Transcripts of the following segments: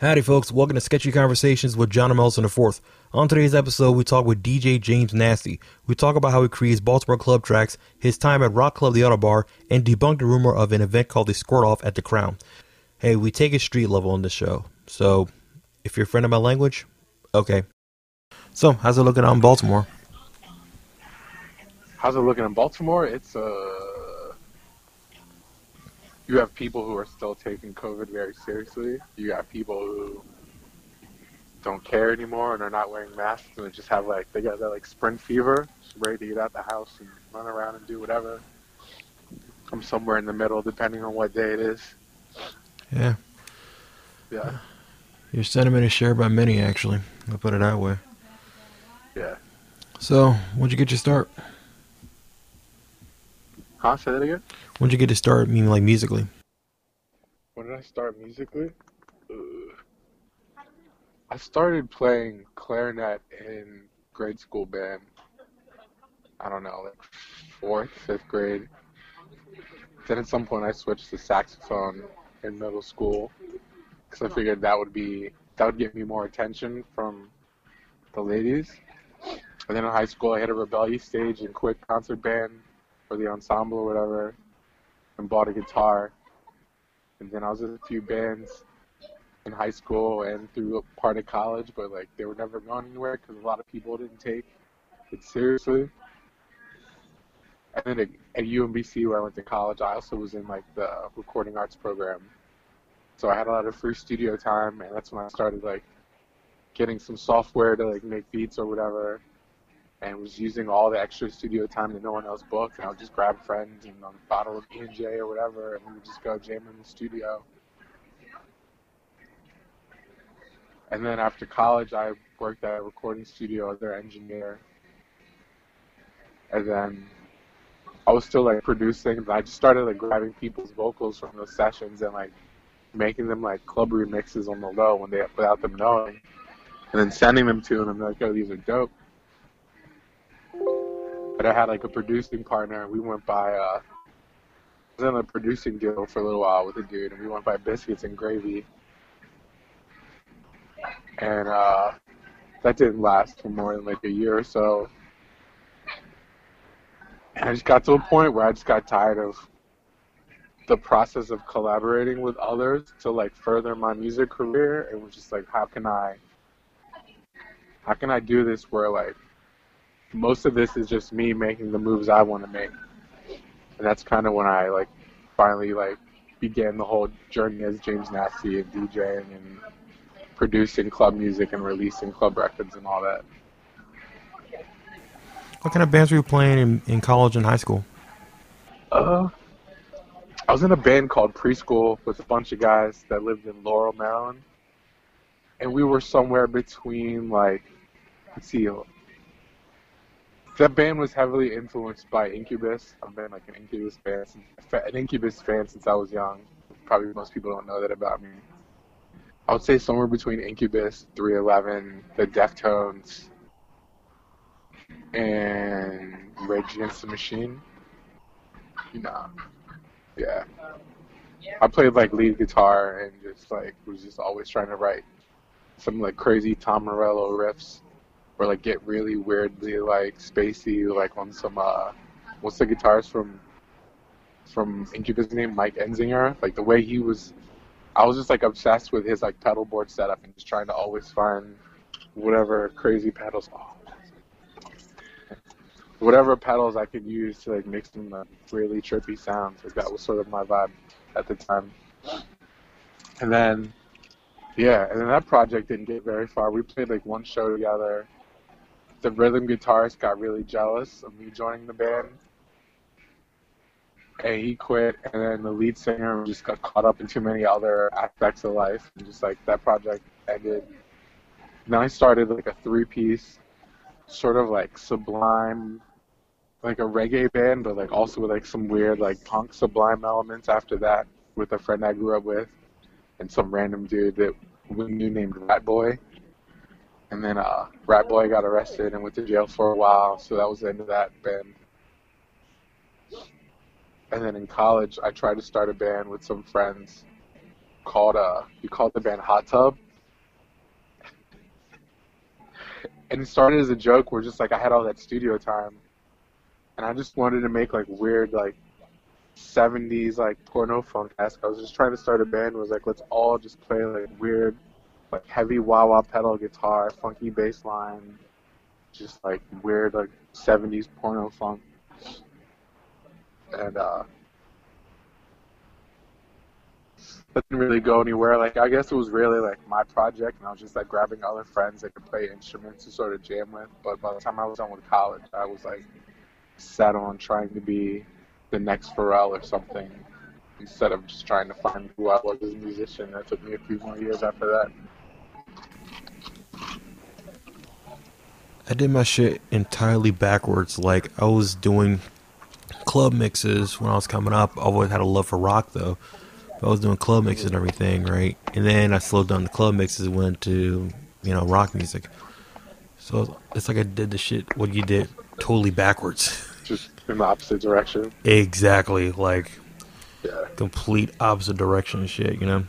Howdy, folks. Welcome to Sketchy Conversations with John Melson IV. On today's episode, we talk with DJ James Nasty. We talk about how he creates Baltimore club tracks, his time at Rock Club The Ottobar, and debunk the rumor of an event called the Squirt Off at the Crown. Hey, we take a street level on this show. So, if you're a friend of my language, okay. So, how's it looking out in Baltimore? How's it looking in Baltimore? It's uh you have people who are still taking COVID very seriously. You got people who don't care anymore and are not wearing masks and they just have like they got that like sprint fever, just ready to get out the house and run around and do whatever. I'm somewhere in the middle, depending on what day it is. Yeah. Yeah. Your sentiment is shared by many, actually. I'll put it that way. Yeah. So, when'd you get your start? Huh? Say that again. When'd you get to start, meaning like musically? When did I start musically? Uh, I started playing clarinet in grade school band. I don't know, like fourth, fifth grade. Then at some point I switched to saxophone in middle school because I figured that would be that would get me more attention from the ladies. And then in high school I hit a rebellious stage and quit concert band for the ensemble or whatever and bought a guitar. And then I was in a few bands in high school and through part of college, but like they were never going anywhere because a lot of people didn't take it seriously. And then at, at UMBC where I went to college, I also was in like the recording arts program. So I had a lot of free studio time, and that's when I started like getting some software to like make beats or whatever and was using all the extra studio time that no one else booked. And I would just grab friends and a bottle of E and J or whatever, and we would just go jam in the studio. And then after college, I worked at a recording studio as their engineer. And then I was still like producing, but I just started like grabbing people's vocals from those sessions and like making them like club remixes on the low when they without them knowing, and then sending them to them. And like, oh, these are dope but I had like a producing partner. And we went by uh, I was in a producing deal for a little while with a dude, and we went by biscuits and gravy, and uh, that didn't last for more than like a year or so. And I just got to a point where I just got tired of the process of collaborating with others to like further my music career. It was just like, how can I, how can I do this where like most of this is just me making the moves I want to make, and that's kind of when I like finally like began the whole journey as James Nasty and DJing and producing club music and releasing club records and all that. What kind of bands were you playing in, in college and high school? Uh, I was in a band called Preschool with a bunch of guys that lived in Laurel, Maryland, and we were somewhere between like, let's see, that band was heavily influenced by Incubus. I've been like an Incubus fan, since, an Incubus fan since I was young. Probably most people don't know that about me. I would say somewhere between Incubus, 311, the Deftones, and Rage Against the Machine. You know, yeah. I played like lead guitar and just like was just always trying to write some like crazy Tom Morello riffs or like get really weirdly like spacey, like on some uh, what's the guitarist from from Incubus name, Mike Einziger. Like the way he was, I was just like obsessed with his like pedal board setup and just trying to always find whatever crazy pedals, oh, whatever pedals I could use to like make some uh, really trippy sounds. Like that was sort of my vibe at the time. And then, yeah, and then that project didn't get very far. We played like one show together the rhythm guitarist got really jealous of me joining the band. And he quit, and then the lead singer just got caught up in too many other aspects of life, and just like that project ended. And then I started like a three-piece, sort of like sublime, like a reggae band, but like also with like some weird like punk sublime elements. After that, with a friend I grew up with, and some random dude that we knew named Rat Boy and then uh, Rat Boy got arrested and went to jail for a while. So that was the end of that band. And then in college, I tried to start a band with some friends called uh, we called the band Hot Tub. and it started as a joke. We're just like I had all that studio time, and I just wanted to make like weird like. 70s like porno funk esque. I was just trying to start a band. Was like, let's all just play like weird like heavy wah wah pedal guitar, funky bass line, just like weird like 70s porno funk. And uh, that didn't really go anywhere. Like I guess it was really like my project, and I was just like grabbing other friends that could play instruments to sort of jam with. But by the time I was done with college, I was like set on trying to be the next Pharrell or something instead of just trying to find who I was as a musician. That took me a few more years after that. I did my shit entirely backwards. Like I was doing club mixes when I was coming up. I always had a love for rock though. I was doing club mixes and everything, right? And then I slowed down the club mixes and went to, you know, rock music. So it's like I did the shit what you did totally backwards. Just in the opposite direction. Exactly, like Yeah. complete opposite direction and shit, you know.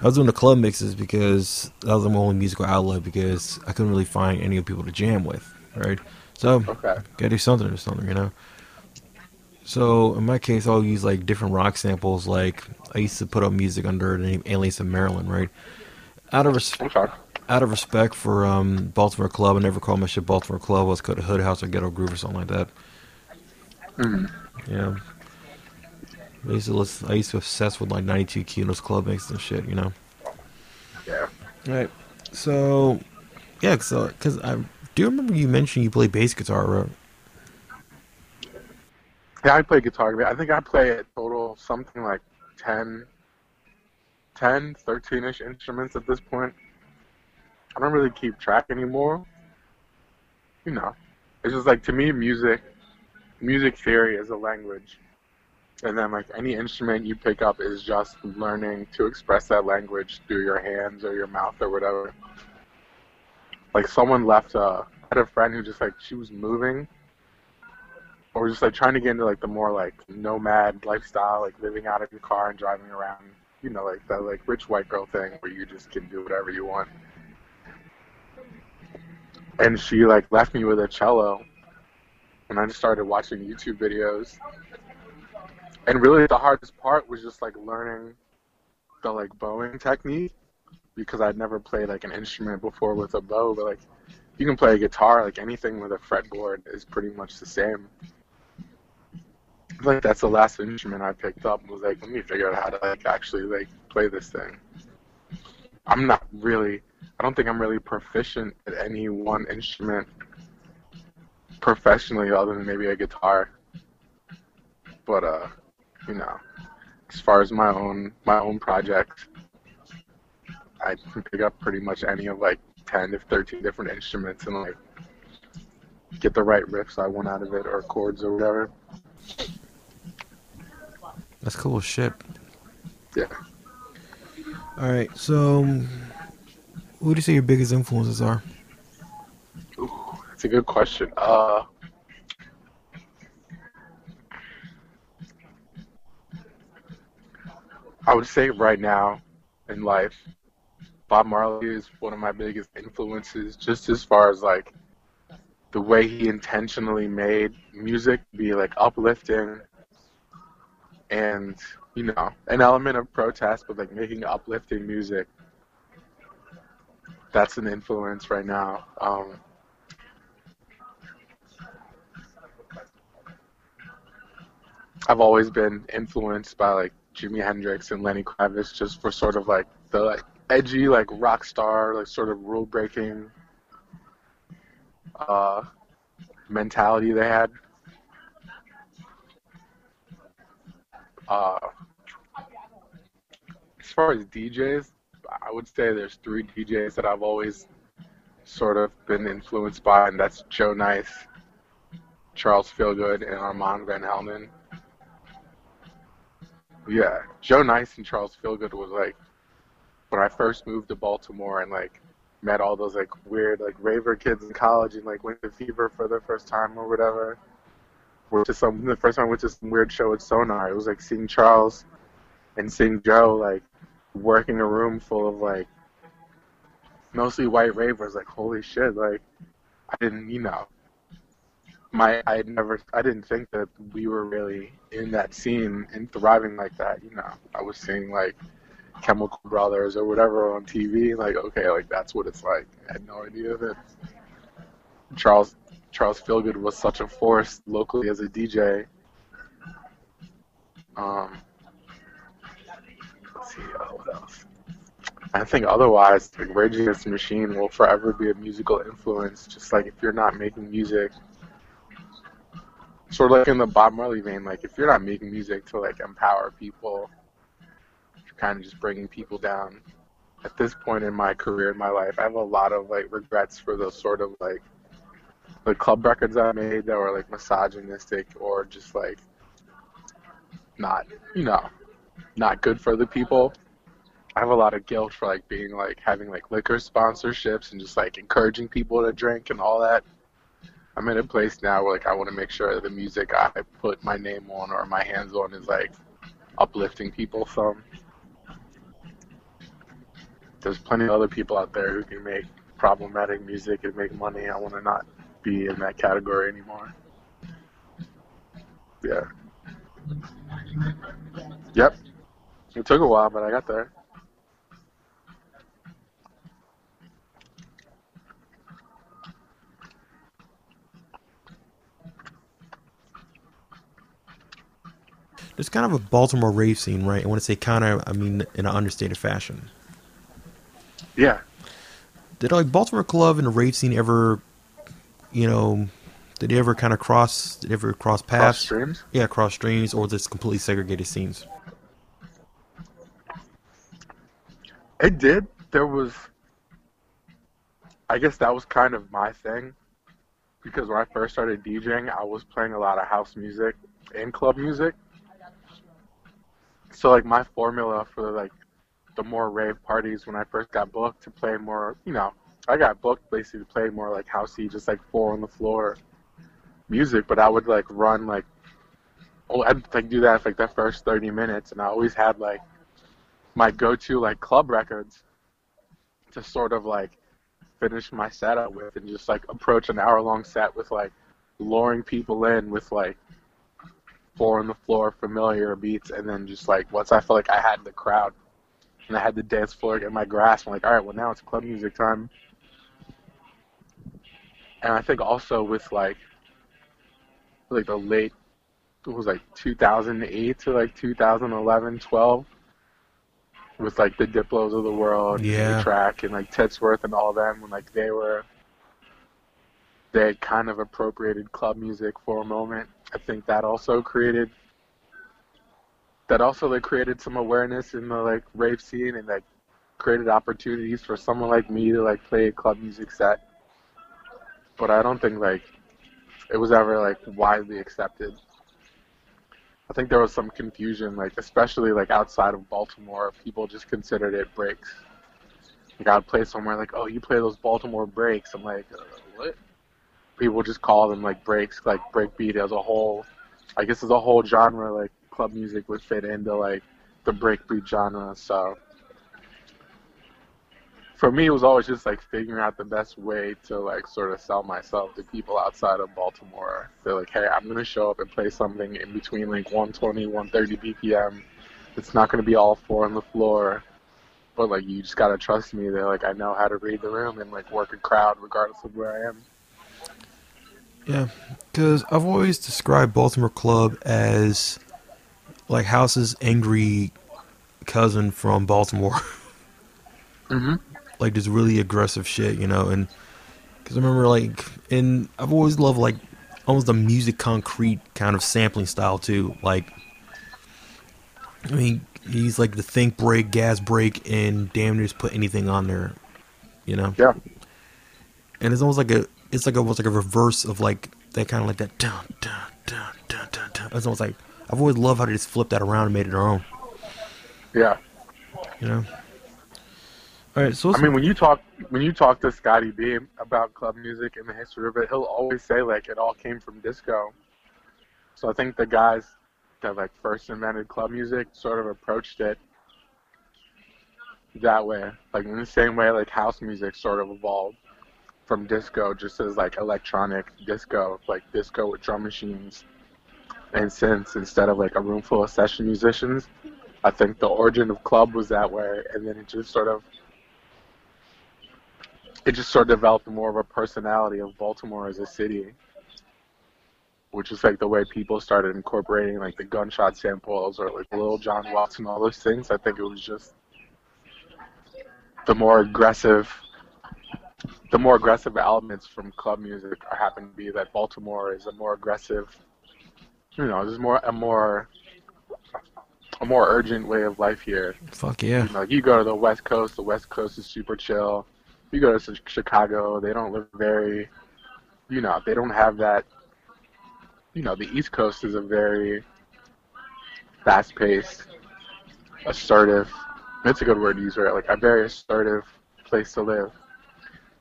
I was doing the club mixes because that was my only musical outlet because I couldn't really find any of people to jam with, right? So Okay. gotta do something or something, you know. So in my case, I'll use like different rock samples. Like I used to put up music under the name Alias of Maryland, right? Out of res- Okay. out of respect for um, Baltimore Club, I never called my shit Baltimore Club. I was called a Hood House or Ghetto Groove or something like that. Mhm. Yeah. I used to listen, I used to obsess with like 92 Kilos club mix and shit, you know. Yeah. Right. So, yeah, so because uh, I do remember you mentioned you play bass guitar, right? Yeah, I play guitar. I think I play a total something like 10, 10 13-ish instruments at this point. I don't really keep track anymore. You know, it's just like to me, music, music theory is a language, and then like any instrument you pick up is just learning to express that language through your hands or your mouth or whatever. Like someone left a, I had a friend who just like she was moving or just like trying to get into like the more like nomad lifestyle, like living out of your car and driving around, you know, like that like rich white girl thing where you just can do whatever you want. And she like left me with a cello, and I just started watching YouTube videos. And really, the hardest part was just like learning the like bowing technique because I'd never played like an instrument before with a bow, but like you can play a guitar, like anything with a fretboard is pretty much the same. Like that's the last instrument I picked up was like, let me figure out how to like actually like play this thing. I'm not really I don't think I'm really proficient at any one instrument professionally other than maybe a guitar. But uh, you know, as far as my own my own projects, I can pick up pretty much any of like ten to thirteen different instruments and like get the right riffs I want out of it or chords or whatever. That's cool shit. Yeah. All right, so who do you say your biggest influences are? Ooh, that's a good question. Uh, I would say right now in life, Bob Marley is one of my biggest influences, just as far as like the way he intentionally made music be like uplifting and you know an element of protest, but like making uplifting music. That's an influence right now. Um, I've always been influenced by like Jimi Hendrix and Lenny Kravitz just for sort of like the like edgy like rock star like sort of rule breaking uh mentality they had. Uh as far as DJs, I would say there's three DJs that I've always sort of been influenced by, and that's Joe Nice, Charles Feelgood, and Armand Van Helden. Yeah, Joe Nice and Charles Feelgood was like when I first moved to Baltimore and like met all those like weird like raver kids in college and like went to Fever for the first time or whatever. Went to some the first time I went to some weird show at Sonar. It was like seeing Charles and seeing Joe like working a room full of like mostly white ravers. Like holy shit! Like I didn't, you know, my I never I didn't think that we were really in that scene and thriving like that. You know, I was seeing like Chemical Brothers or whatever on TV. Like, okay, like that's what it's like. I had no idea that Charles Charles Feelgood was such a force locally as a DJ. Um, let's see, uh, what else? I think otherwise, like Rage Against the Machine will forever be a musical influence. Just like if you're not making music, sort of like in the Bob Marley vein, like if you're not making music to like empower people, you're kind of just bringing people down. At this point in my career, in my life, I have a lot of like regrets for those sort of like the club records I made that were like misogynistic or just like not, you know, not good for the people. I have a lot of guilt for like being like having like liquor sponsorships and just like encouraging people to drink and all that. I'm in a place now where like I want to make sure that the music I put my name on or my hands on is like uplifting people some. There's plenty of other people out there who can make problematic music and make money. I want to not be in that category anymore. Yeah. Yep. It took a while, but I got there. There's kind of a Baltimore rave scene, right? I want to say kind of, I mean, in an understated fashion. Yeah. Did like Baltimore club and the rave scene ever, you know, did they ever kind of cross? Did they ever cross paths? Cross streams? Yeah, cross streams, or just completely segregated scenes. It did. There was. I guess that was kind of my thing. Because when I first started DJing, I was playing a lot of house music and club music. So, like, my formula for, like, the more rave parties when I first got booked to play more, you know, I got booked basically to play more, like, housey, just, like, four on the floor music. But I would, like, run, like, oh, I'd, like, do that for, like, the first 30 minutes. And I always had, like, my go-to like club records to sort of like finish my set up with and just like approach an hour long set with like luring people in with like four on the floor familiar beats and then just like once I felt like I had the crowd and I had the dance floor in my grasp I'm like all right well now it's club music time and I think also with like like the late it was like 2008 to like 2011 12 with like the Diplos of the world, Yeah. the track, and like Tittsworth and all them when like they were they had kind of appropriated club music for a moment. I think that also created that also like created some awareness in the like rave scene and like created opportunities for someone like me to like play a club music set. But I don't think like it was ever like widely accepted. I think there was some confusion, like especially like outside of Baltimore, people just considered it breaks. Like I'd play somewhere like, oh, you play those Baltimore breaks. I'm like, uh, what? People just call them like breaks, like breakbeat as a whole. I guess as a whole genre, like club music would fit into like the breakbeat genre. So for me, it was always just like figuring out the best way to like sort of sell myself to people outside of Baltimore. They're like, hey, I'm gonna show up and play something in between like 120, 130 BPM. It's not gonna be all four on the floor, but like you just gotta trust me. That like I know how to read the room and like work a crowd regardless of where I am. Yeah, because I've always described Baltimore Club as like House's angry cousin from Baltimore. Mm-hmm. like this really aggressive shit, you know, and because I remember like, and I've always loved like almost the music concrete kind of sampling style too. Like, I mean, he's like the think break, gas break, and damn near just put anything on there, you know. Yeah. And it's almost like a, it's like almost like a reverse of like that kind of like that dun dun dun dun dun dun. It's almost like I've always loved how they just flipped that around and made it their own, Yeah. you know. All right, so I mean, when you talk when you talk to Scottie B about club music and the history of it, he'll always say like it all came from disco. So I think the guys that like first invented club music sort of approached it that way, like in the same way like house music sort of evolved from disco just as like electronic disco, like disco with drum machines and synths instead of like a room full of session musicians. I think the origin of club was that way, and then it just sort of it just sort of developed more of a personality of Baltimore as a city, which is like the way people started incorporating like the gunshot samples or like Lil Jon Watts and all those things. I think it was just the more aggressive the more aggressive elements from club music happen to be that Baltimore is a more aggressive you know, there's more a more a more urgent way of life here. Fuck yeah. You know, you go to the West Coast, the West Coast is super chill. You go to Chicago, they don't live very, you know, they don't have that. You know, the East Coast is a very fast-paced, assertive. That's a good word to use, right? Like a very assertive place to live.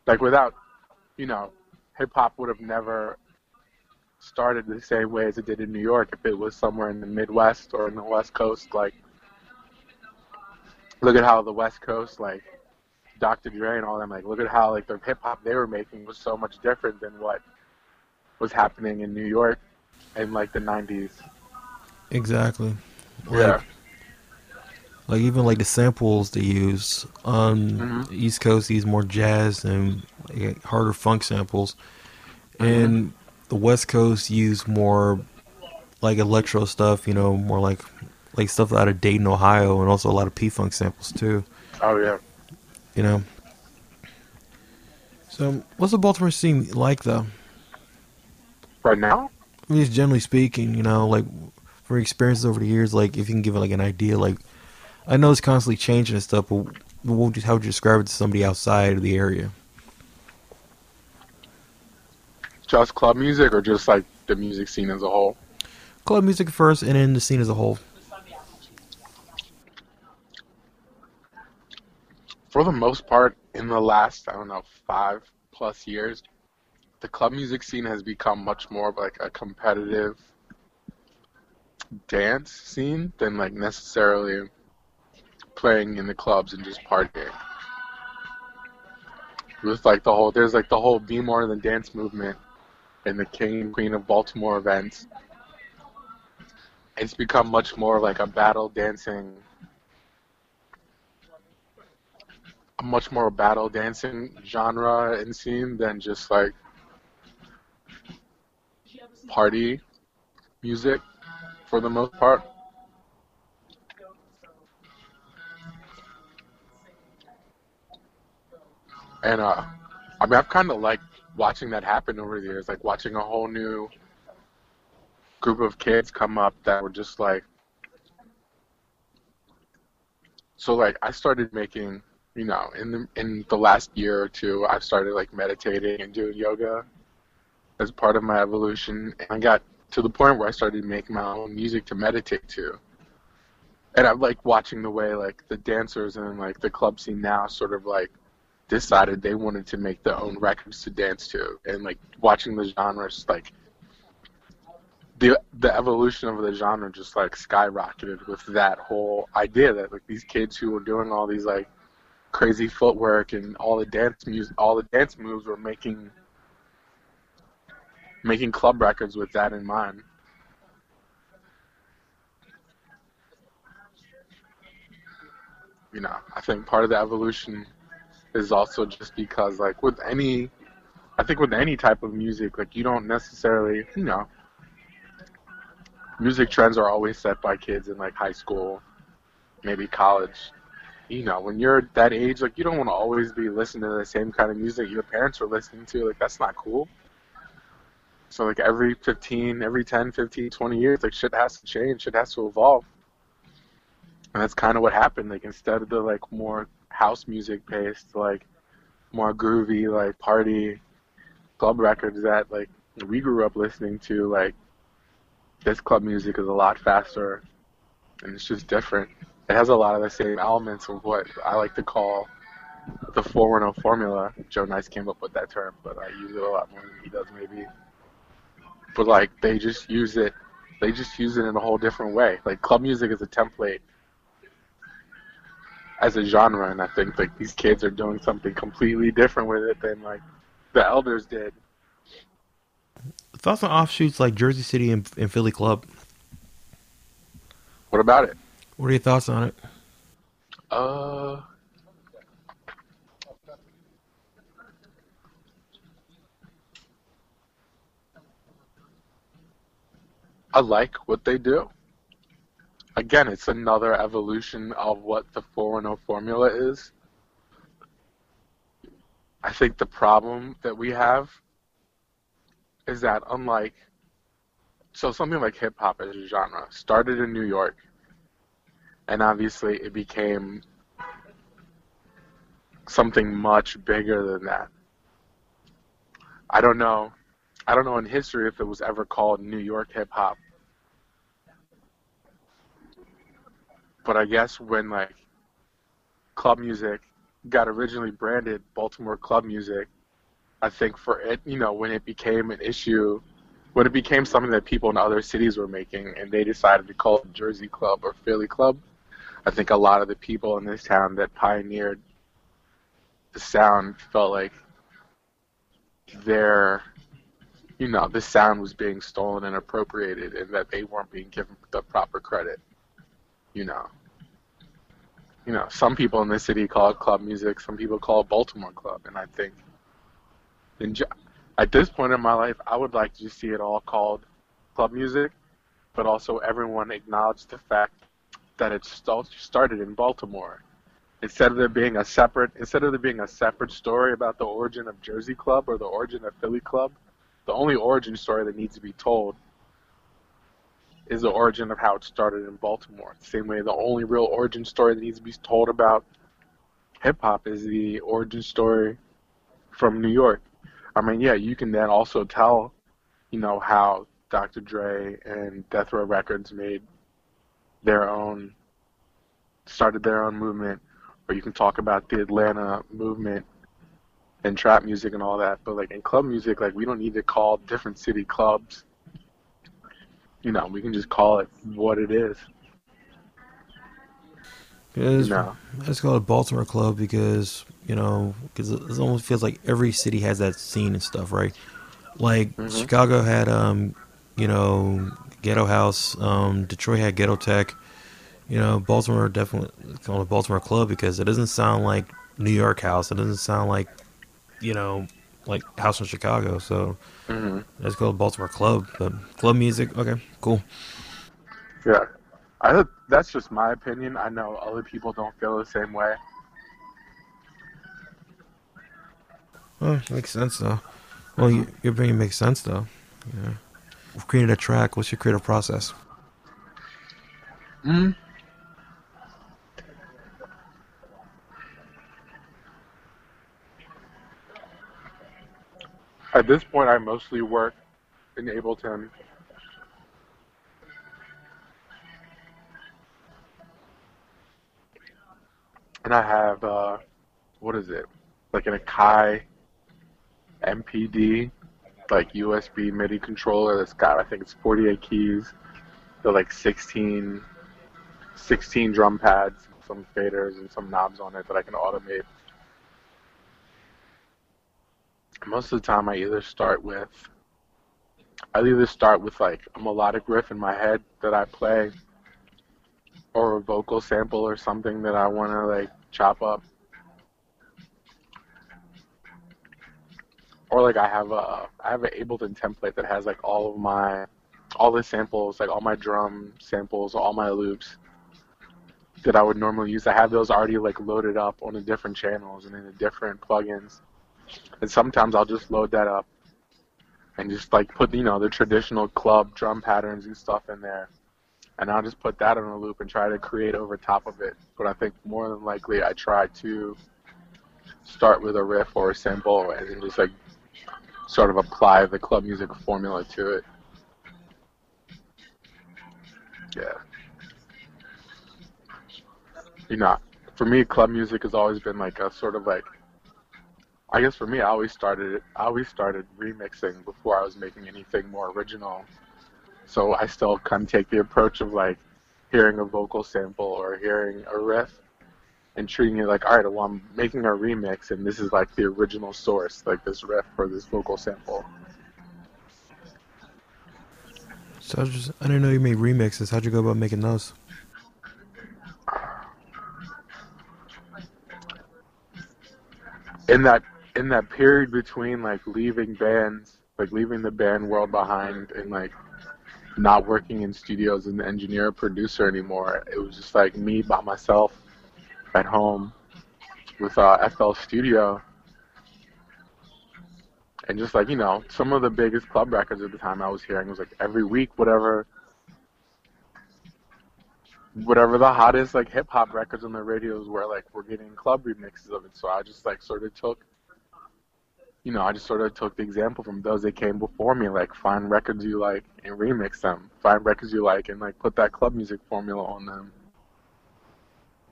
Like without, you know, hip hop would have never started the same way as it did in New York if it was somewhere in the Midwest or in the West Coast. Like, look at how the West Coast, like Dr. Dre and all them, like look at how like the hip hop they were making was so much different than what was happening in New York in like the '90s. Exactly. Like, Yeah. Like even like the samples they use on Mhm. the East Coast, use more jazz and like, harder funk samples, and the West Coast use more like electro stuff. You know, more like like stuff out of Dayton, Ohio, and also a lot of P funk samples too. Oh yeah. You know. So, what's the Baltimore scene like though? Right now, I mean, just generally speaking, you know, like from experiences over the years, like if you can give it like an idea, like I know it's constantly changing and stuff, but what would you, how would you describe it to somebody outside of the area? just club music or just like the music scene as a whole. Club music first, and then the scene as a whole. For the most part, in the last I don't know five plus years, the club music scene has become much more of like a competitive dance scene than like necessarily playing in the clubs and just partying. With like the whole, there's like the whole Bmore Than Dance movement and the King and Queen of Baltimore events. It's become much more like a battle dancing, a much more battle dancing genre and scene than just like party music for the most part. And uh, I mean, I've kind of liked watching that happen over the years, like watching a whole new group of kids come up that were just like. So like, I started making, you know, in the in the last year or two, I've started like meditating and doing yoga as part of my evolution, and I got to the point where I started making my own music to meditate to. And I'm like watching the way like the dancers and like the club scene now sort of like decided they wanted to make their own records to dance to. And like watching the genres like the the evolution of the genre just like skyrocketed with that whole idea that like these kids who were doing all these like crazy footwork and all the dance music all the dance moves were making making club records with that in mind. You know i think part of the evolution is also just because like with any I think with any type of music, like you don't necessarily you know music trends are always set by kids in like high school, maybe college. You know, when you're that age, like you don't want to always be listening to the same kind of music your parents were listening to. Like that's not cool. So like every 15, every 10, 15, 20 years, like shit has to change, shit has to evolve. And that's kind of what happened. Like instead of the like more house music based, like more groovy, like party club records that like we grew up listening to, like this club music is a lot faster and it's just different. It has a lot of the same elements of what I like to call the 410 formula. Joe Nice came up with that term, but I use it a lot more than he does maybe. But like they just use it they just use it in a whole different way. Like club music is a template as a genre, and I think like these kids are doing something completely different with it than like the elders did. Thoughts on offshoots like Jersey City and, and Philly Club? What about it? What are your thoughts on it? Uh, I like what they do. Again, it's another evolution of what the 410 formula is. I think the problem that we have is that unlike so something like hip hop as a genre started in New York and obviously it became something much bigger than that. I don't know. I don't know in history if it was ever called New York hip hop. But I guess when like club music got originally branded Baltimore club music, I think for it, you know, when it became an issue, when it became something that people in other cities were making and they decided to call it Jersey Club or Philly Club, I think a lot of the people in this town that pioneered the sound felt like their you know the sound was being stolen and appropriated and that they weren't being given the proper credit you know you know some people in the city call it club music some people call it baltimore club. And i think in, at this point in my life i would like to see it all called club music but also everyone acknowledge the fact that it started in baltimore. Instead of there being a separate instead of there being a separate story about the origin of Jersey Club or the origin of Philly Club, the only origin story that needs to be told is the origin of how it started in Baltimore. Same way the only real origin story that needs to be told about hip hop is the origin story from New York. I mean, yeah, you can then also tell, you know, how Dr. Dre and Death Row Records made their own started their own movement or you can talk about the Atlanta movement and trap music and all that. But like in club music, like we don't need to call different city clubs. You know, we can just call it what it is. It's, no. Let's call it Baltimore Club because you know, because it almost feels like every city has that scene and stuff, right? Like mm-hmm. Chicago had, um, you know, Ghetto House. Um, Detroit had Ghetto Tech you know, Baltimore definitely called a Baltimore Club because it doesn't sound like New York House. It doesn't sound like, you know, like House in Chicago. So mm-hmm. let's go to Baltimore Club. But club music, okay, cool. Yeah, I that's just my opinion. I know other people don't feel the same way. Oh, makes sense though. Well, you, your opinion makes sense though. Yeah. We've created a track. What's your creative process? Hmm. At this point, I mostly work in Ableton. And I have, uh, what is it? Like an Akai MPD, like USB MIDI controller that's got, I think it's 48 keys. They're like 16, 16 drum pads, some faders, and some knobs on it that I can automate most of the time I either start with I either start with like a melodic riff in my head that I play or a vocal sample or something that I want to like chop up. Or like I have a I have an Ableton template that has like all of my all the samples, like all my drum samples, all my loops that I would normally use. I have those already like loaded up on the different channels and in the different plugins. And sometimes I'll just load that up and just like put you know the traditional club drum patterns and stuff in there. And I'll just put that on a loop and try to create over top of it. But I think more than likely I try to start with a riff or a sample and then just like sort of apply the club music formula to it. Yeah. You know, for me, club music has always been like a sort of like I guess for me, I always started I always started remixing before I was making anything more original. So I still kind of take the approach of like hearing a vocal sample or hearing a riff, and treating it like, all right, well, I'm making a remix, and this is like the original source, like this riff or this vocal sample. So I, just, I didn't know you made remixes. How'd you go about making those? In that in that period between like leaving bands, like leaving the band world behind, and like not working in studios and an engineer producer anymore, it was just like me by myself at home with uh, FL Studio. And just like, you know, some of the biggest club records at the time I was hearing was like every week, whatever whatever the hottest like hip hop records on the radios were like we're getting club remixes of it. So I just like sort of took you know, I just sort of took the example from those that came before me, like find records you like and remix them. Find records you like and like put that club music formula on them.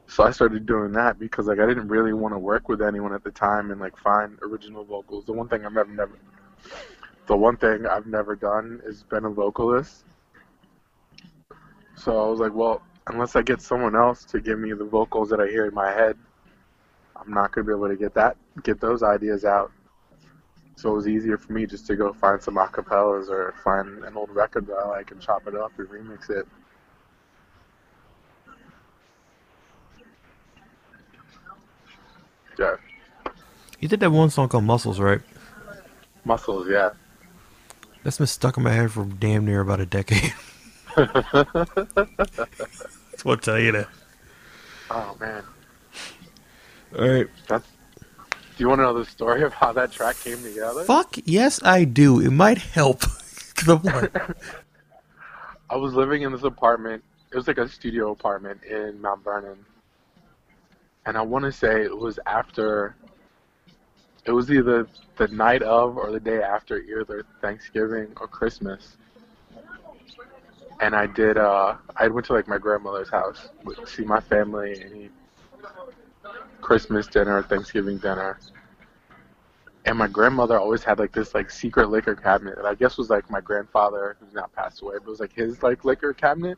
So I started doing that because like I didn't really want to work with anyone at the time and like find original vocals. The one thing I've never never the one thing I've never done is been a vocalist. So I was like, well, unless I get someone else to give me the vocals that I hear in my head, I'm not gonna be able to get that get those ideas out. So it was easier for me just to go find some acapellas or find an old record that I like and chop it up and remix it. Yeah. You did that one song called Muscles, right? Muscles, yeah. That's been stuck in my head for damn near about a decade. That's what I'll tell you that. Oh man. Alright. That's do you want to know the story of how that track came together? Fuck yes I do. It might help. On. I was living in this apartment. It was like a studio apartment in Mount Vernon. And I want to say it was after it was either the night of or the day after either Thanksgiving or Christmas. And I did uh I went to like my grandmother's house to see my family and eat Christmas dinner, Thanksgiving dinner. And my grandmother always had like this like secret liquor cabinet that I guess was like my grandfather who's now passed away, but it was like his like liquor cabinet.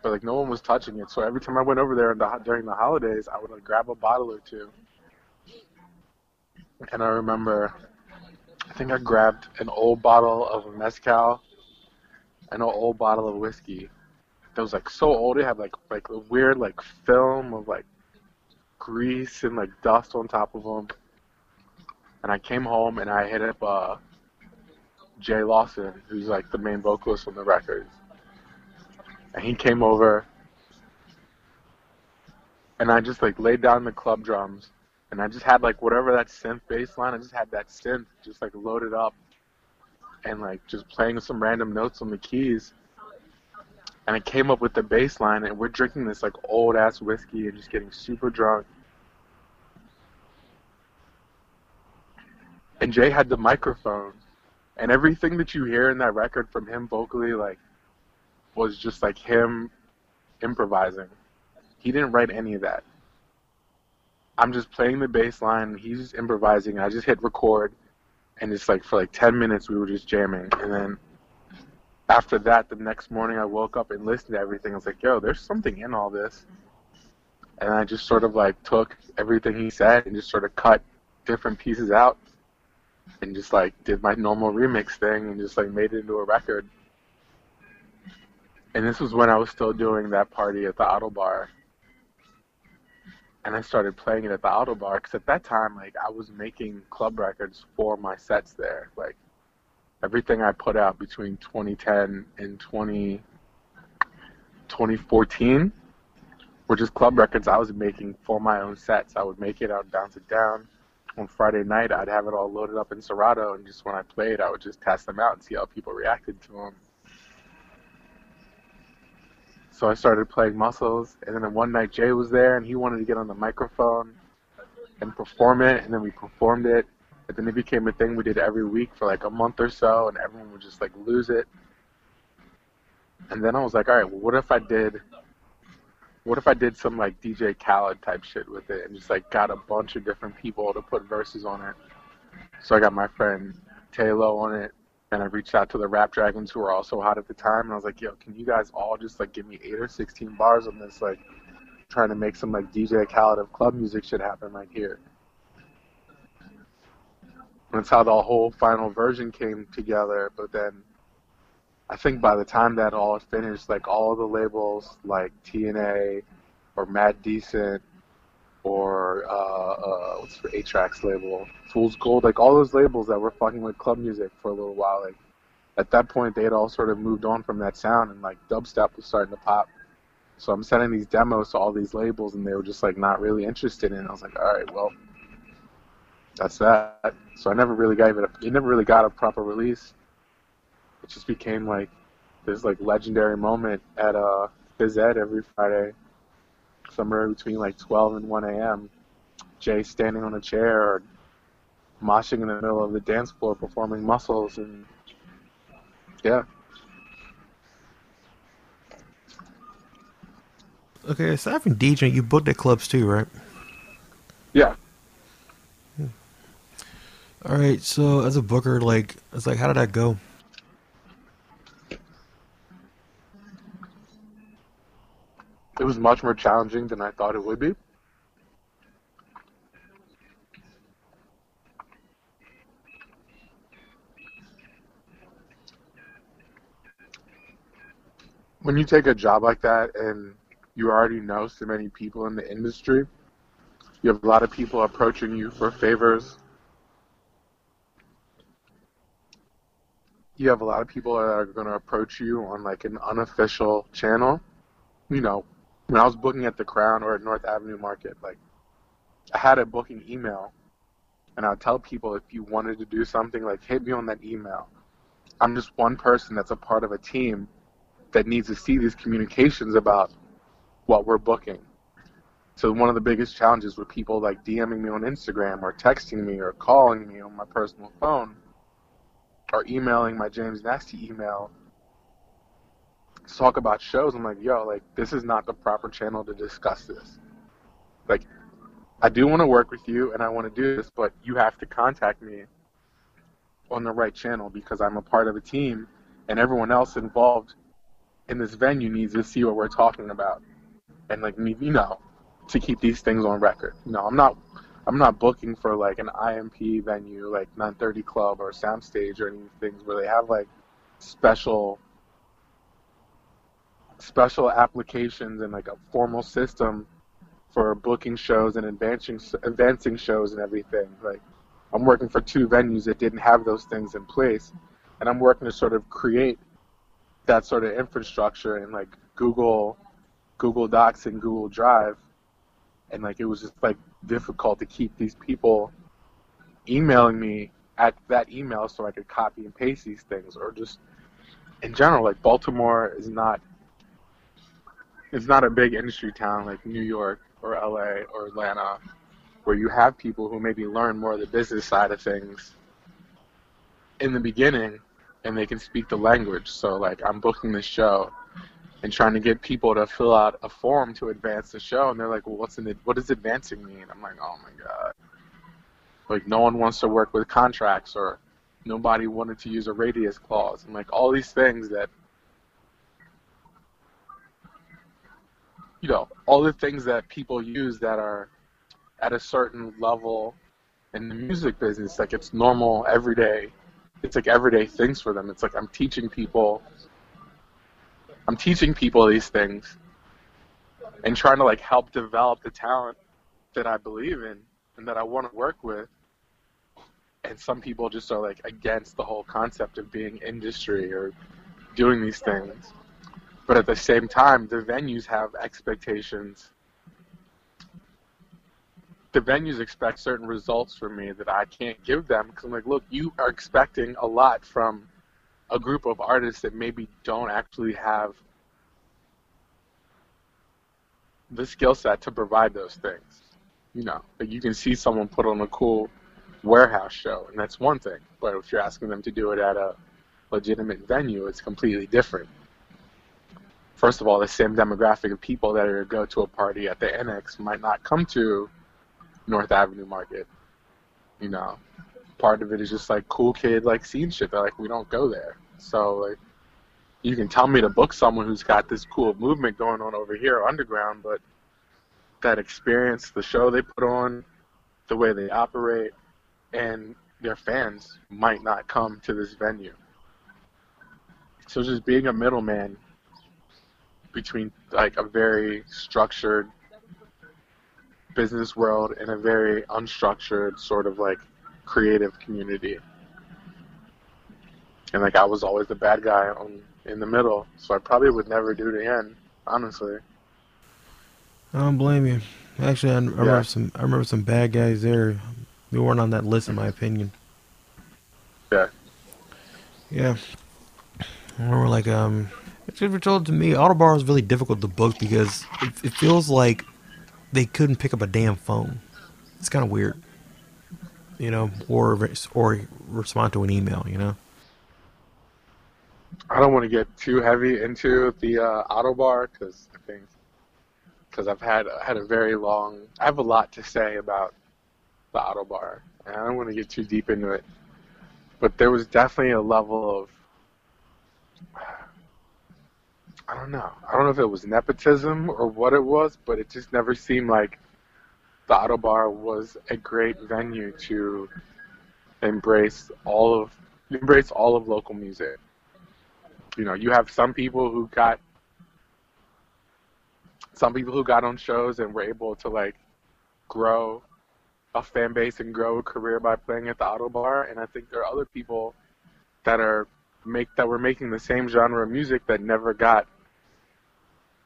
But like no one was touching it, so every time I went over there the, during the holidays, I would like grab a bottle or two. And I remember, I think I grabbed an old bottle of mezcal, and an old bottle of whiskey. That was like so old, it had like like a weird like film of like grease and like dust on top of them. And I came home and I hit up uh, Jay Lawson, who's like the main vocalist on the record. And he came over and I just like laid down the club drums and I just had like whatever that synth bass line, I just had that synth just like loaded up and like just playing some random notes on the keys. And I came up with the bass line and we're drinking this like old ass whiskey and just getting super drunk. And Jay had the microphone and everything that you hear in that record from him vocally like was just like him improvising. He didn't write any of that. I'm just playing the bass line, he's just improvising. I just hit record, and it's like for like 10 minutes we were just jamming. And then after that, the next morning I woke up and listened to everything. I was like, yo, there's something in all this. And I just sort of like took everything he said and just sort of cut different pieces out and just like did my normal remix thing and just like made it into a record. And this was when I was still doing that party at the Ottobar. And I started playing it at the Ottobar because at that time, like, I was making club records for my sets there. Like, everything I put out between 2010 and 20, 2014 were just club records I was making for my own sets. I would make it I would bounce it down. On Friday night, I'd have it all loaded up in Serato, and just when I played, I would just test them out and see how people reacted to them. So I started playing Muscles, and then one night Jay was there, and he wanted to get on the microphone and perform it, and then we performed it. And then it became a thing we did every week for like a month or so, and everyone would just like lose it. And then I was like, all right, well, what if I did, what if I did some like DJ Khaled type shit with it, and just like got a bunch of different people to put verses on it. So I got my friend Taylor on it, and I reached out to the Rap Dragons who were also hot at the time, and I was like, "Yo, can you guys all just like give me eight or sixteen bars on this like trying to make some like DJ Khaled of club music shit happen right here. That's how the whole final version came together. But then I think by the time that all finished, like all the labels like TNA or Mad Decent or uh, uh, what's for A-Trak's label, Fool's Gold, like all those labels that were fucking with club music for a little while, like at that point they had all sort of moved on from that sound and like dubstep was starting to pop. So I'm sending these demos to all these labels and they were just like not really interested in it. I was like, all right, well, that's that. So I never really gave it a, it never really got a proper release. It just became like this like legendary moment at uh Phys Ed every Friday somewhere between like 12 and 1 a.m. Jay standing on a chair or moshing in the middle of the dance floor performing muscles and yeah. Okay, aside from DJing, you booked at clubs too, right? Yeah. All right. So as a booker, like, it's like, how did that go? It was much more challenging than I thought it would be. When you take a job like that and you already know so many people in the industry, you have a lot of people approaching you for favors. You have a lot of people that are going to approach you on like an unofficial channel. You know, when I was booking at the Crown or at North Avenue Market, like I had a booking email, and I would tell people if you wanted to do something, like hit me on that email. I'm just one person that's a part of a team that needs to see these communications about what we're booking. So one of the biggest challenges were people like DMing me on Instagram or texting me or calling me on my personal phone or emailing my James Nasty email to talk about shows. I'm like, yo, like this is not the proper channel to discuss this. Like, I do want to work with you and I want to do this, but you have to contact me on the right channel because I'm a part of a team and everyone else involved in this venue needs to see what we're talking about. And like you know, to keep these things on record. You know, I'm not I'm not booking for like an IMP venue like 930 Club or Soundstage or any things where they have like special special applications and like a formal system for booking shows and advancing advancing shows and everything. Like I'm working for two venues that didn't have those things in place, and I'm working to sort of create that sort of infrastructure in like Google Google Docs and Google Drive, and like it was just like difficult to keep these people emailing me at that email so I could copy and paste these things or just in general like Baltimore is not it's not a big industry town like New York or LA or Atlanta where you have people who maybe learn more of the business side of things in the beginning and they can speak the language. So like I'm booking this show and trying to get people to fill out a form to advance the show and they're like, Well what's in it what does advancing mean? I'm like, Oh my god. Like no one wants to work with contracts or nobody wanted to use a radius clause and like all these things that you know, all the things that people use that are at a certain level in the music business, like it's normal, everyday. It's like everyday things for them. It's like I'm teaching people, I'm teaching people these things, and trying to like help develop the talent that I believe in and that I want to work with. And some people just are like against the whole concept of being industry or doing these things. But at the same time, the venues have expectations. The venues expect certain results from me that I can't give them because I'm like, look, you are expecting a lot from a group of artists that maybe don't actually have the skill set to provide those things. You know, like you can see someone put on a cool warehouse show, and that's one thing. But if you're asking them to do it at a legitimate venue, it's completely different first of all, the same demographic of people that are go to a party at the Annex might not come to North Avenue Market. You know, part of it is just like cool kid like scene shit. They're like, we don't go there. So like, you can tell me to book someone who's got this cool movement going on over here underground, but that experience the show they put on, the way they operate, and their fans might not come to this venue. So just being a middleman between like a very structured business world and a very unstructured sort of like creative community. And like I was always the bad guy on, in the middle, so I probably would never do it again, honestly. I don't blame you. Actually, I, I remember some. I remember some bad guys there. We weren't on that list, in my opinion. Yeah. Yeah. I remember, like, um, it's ever told to me, Ottobar is really difficult to book because it, it feels like they couldn't pick up a damn phone. It's kind of weird, you know, or or respond to an email, you know. I don't want to get too heavy into the uh, Ottobar because I think because I've had had a very long. I have a lot to say about the Ottobar, and I don't want to get too deep into it. But there was definitely a level of I don't know. I don't know if it was nepotism or what it was, but it just never seemed like the Ottobar was a great venue to embrace all of embrace all of local music. You know, you have some people who got some people who got on shows and were able to like grow a fan base and grow a career by playing at the Ottobar and I think there are other people that are make that were making the same genre of music that never got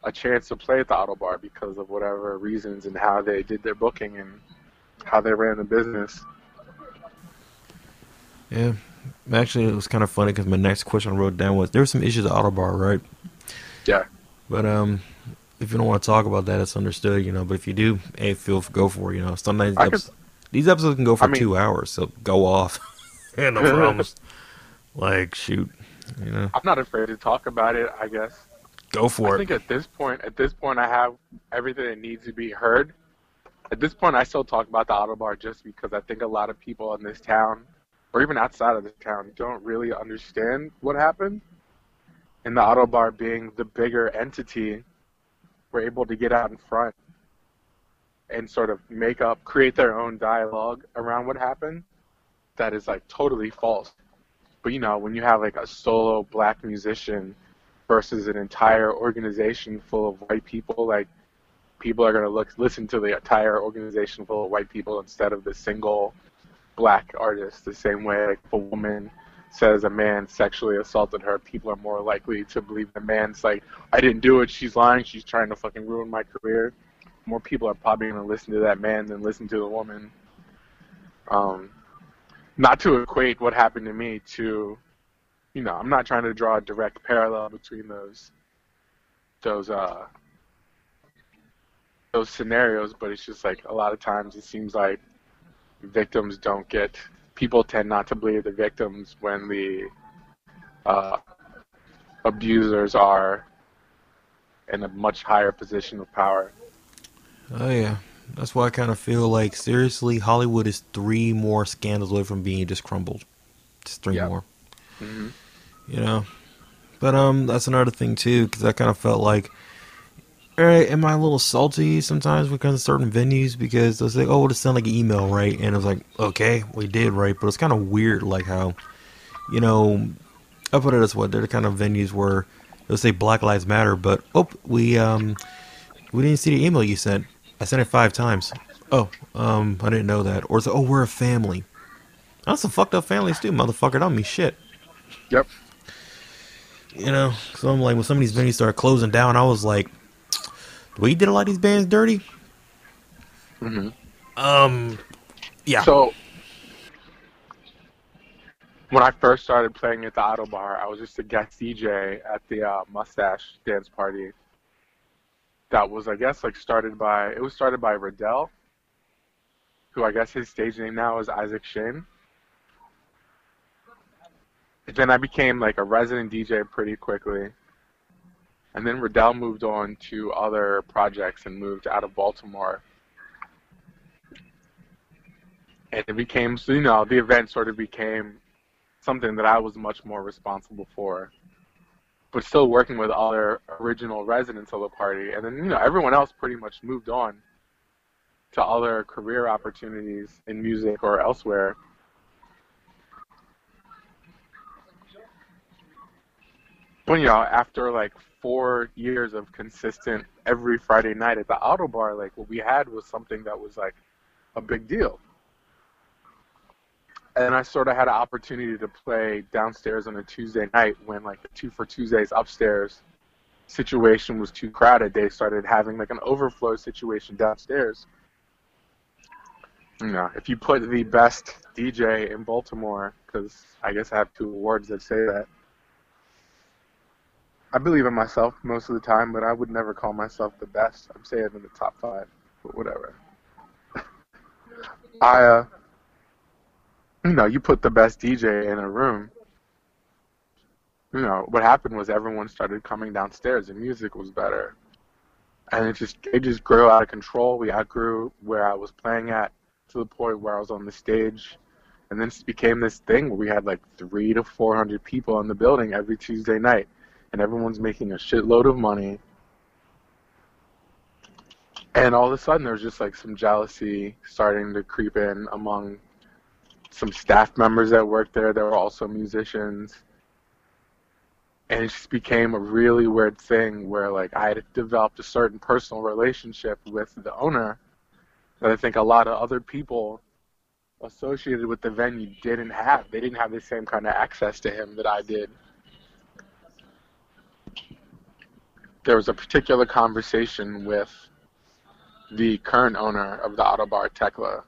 a chance to play at the Ottobar because of whatever reasons and how they did their booking and how they ran the business. Yeah. Actually, it was kind of funny because my next question I wrote down was there were some issues at Ottobar, right? Yeah. But um, if you don't want to talk about that, it's understood, you know. But if you do, hey, feel go for it, you know. Sometimes could- these episodes can go for I mean- two hours, so go off. yeah, no problems. like shoot, you know, I'm not afraid to talk about it, I guess. Go for I it. think at this point, at this point, I have everything that needs to be heard. At this point, I still talk about the Ottobar just because I think a lot of people in this town, or even outside of this town, don't really understand what happened. And the Ottobar being the bigger entity, were able to get out in front and sort of make up, create their own dialogue around what happened. That is like totally false. But you know, when you have like a solo black musician versus an entire organization full of white people, like people are going to look listen to the entire organization full of white people instead of the single black artist. The same way, like if a woman says a man sexually assaulted her, people are more likely to believe the man's like, I didn't do it. She's lying. She's trying to fucking ruin my career. More people are probably going to listen to that man than listen to the woman. Um, not to equate what happened to me to you know, I'm not trying to draw a direct parallel between those those uh those scenarios, but it's just like a lot of times it seems like victims don't get people tend not to believe the victims when the uh, abusers are in a much higher position of power. Oh yeah, that's why I kind of feel like seriously, Hollywood is three more scandals away from being just crumbled. Just three Yeah. more. Hmm you know. But um, that's another thing too, because I kind of felt like, all right, am I a little salty sometimes it comes to certain venues because they'll say, oh, it'll send like an email, right? And it was like, okay, we did, right? But it's kind of weird, like how, you know, I put it this way: they're the kind of venues where they'll say Black Lives Matter, but oh, we um, we didn't see the email you sent. I sent it five times. Oh, um, I didn't know that. Or it's like, oh, we're a family. That's some fucked up families too, motherfucker. Don't mean shit. Yep. You know, so I'm like, when some of these venues started closing down, I was like, we did a lot of these bands dirty. Mm-hmm. Um, yeah. So when I first started playing at the Ottobar, I was just a guest DJ at the uh, Mustache Dance Party. That was, I guess, like started by it was started by Riddell, who I guess his stage name now is Isaac Shane. Then I became like a resident DJ pretty quickly. And then Riddell moved on to other projects and moved out of Baltimore and it became so you know the event sort of became something that I was much more responsible for, but still working with other original residents of the party, and then you know everyone else pretty much moved on to other career opportunities in music or elsewhere. You know, after like four years of consistent every Friday night at the Ottobar, like what we had was something that was like a big deal. And I sort of had an opportunity to play downstairs on a Tuesday night when like the two for Tuesdays upstairs situation was too crowded. They started having like an overflow situation downstairs. You know, if you put the best DJ in Baltimore, because I guess I have two awards that say that. I believe in myself most of the time, but I would never call myself the best. I'm saying in the top five, but whatever. I, uh, you know, you put the best DJ in a room. You know, what happened was everyone started coming downstairs. and music was better, and it just it just grew out of control. We outgrew where I was playing at to the point where I was on the stage, and then it became this thing where we had like three to four hundred people in the building every Tuesday night, and everyone's making a shitload of money. And all of a sudden, there's just like some jealousy starting to creep in among some staff members that worked there that were also musicians. And it just became a really weird thing where like I had developed a certain personal relationship with the owner that I think a lot of other people associated with the venue didn't have. They didn't have the same kind of access to him that I did. There was a particular conversation with the current owner of the auto bar, Tecla,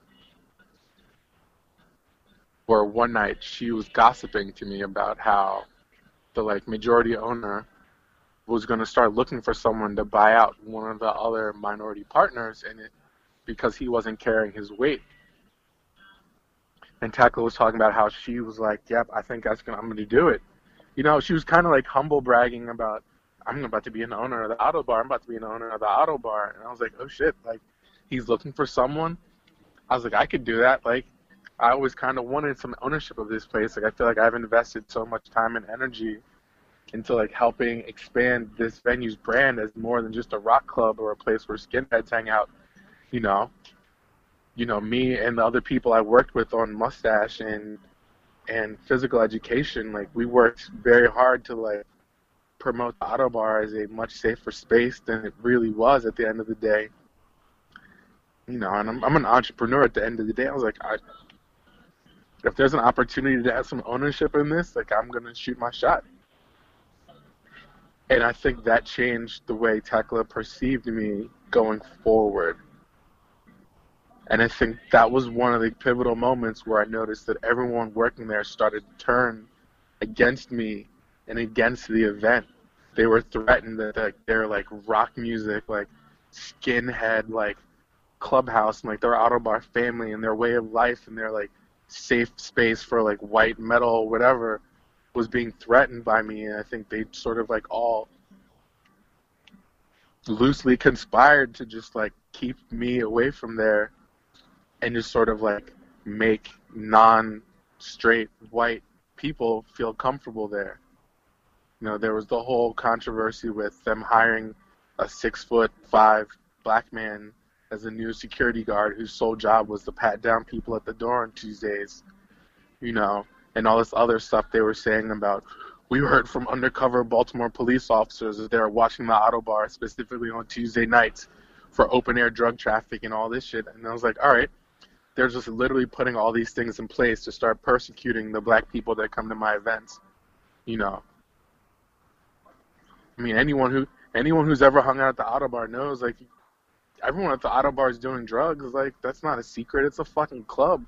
where one night she was gossiping to me about how the like majority owner was going to start looking for someone to buy out one of the other minority partners in it because he wasn't carrying his weight. And Tecla was talking about how she was like, "Yep, I think that's gonna, I'm going to do it." You know, she was kind of like humble bragging about, "I'm about to be an owner of the Ottobar. I'm about to be an owner of the Ottobar." And I was like, "Oh shit!" Like, he's looking for someone. I was like, I could do that. Like, I always kind of wanted some ownership of this place. Like, I feel like I've invested so much time and energy into like helping expand this venue's brand as more than just a rock club or a place where skinheads hang out. You know, you know, me and the other people I worked with on Mustache and and physical education, like we worked very hard to like promote the Ottobar as a much safer space than it really was at the end of the day. You know, and I'm I'm an entrepreneur at the end of the day. I was like, I if there's an opportunity to have some ownership in this, like I'm gonna shoot my shot. And I think that changed the way Tecla perceived me going forward. And I think that was one of the pivotal moments where I noticed that everyone working there started to turn against me and against the event. They were threatened that like, their like rock music, like skinhead, like clubhouse, and like their Ottobar family and their way of life and their like safe space for like white metal, whatever, was being threatened by me. And I think they sort of like all loosely conspired to just like keep me away from there and just sort of like make non straight white people feel comfortable there. You know, there was the whole controversy with them hiring a six foot five black man as a new security guard whose sole job was to pat down people at the door on Tuesdays. You know, and all this other stuff they were saying about we heard from undercover Baltimore police officers that they were watching the Ottobar specifically on Tuesday nights for open air drug traffic and all this shit. And I was like, all right, they're just literally putting all these things in place to start persecuting the black people that come to my events. You know, I mean, anyone who anyone who's ever hung out at the Ottobar knows, like, everyone at the Ottobar is doing drugs. Like, that's not a secret. It's a fucking club.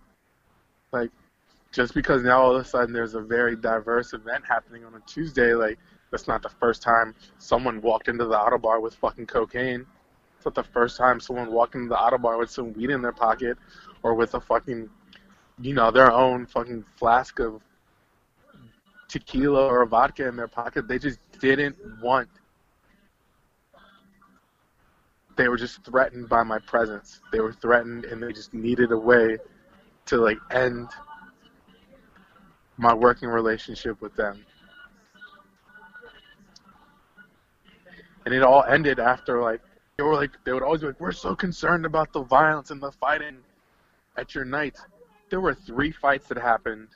Like, just because now all of a sudden there's a very diverse event happening on a Tuesday, like, that's not the first time someone walked into the Ottobar with fucking cocaine. It's not the first time someone walked into the Ottobar with some weed in their pocket or with a fucking, you know, their own fucking flask of tequila or vodka in their pocket. They just didn't want. They were just threatened by my presence. They were threatened, and they just needed a way to like end my working relationship with them. And it all ended after like they were like they would always be like, "We're so concerned about the violence and the fighting at your nights." There were three fights that happened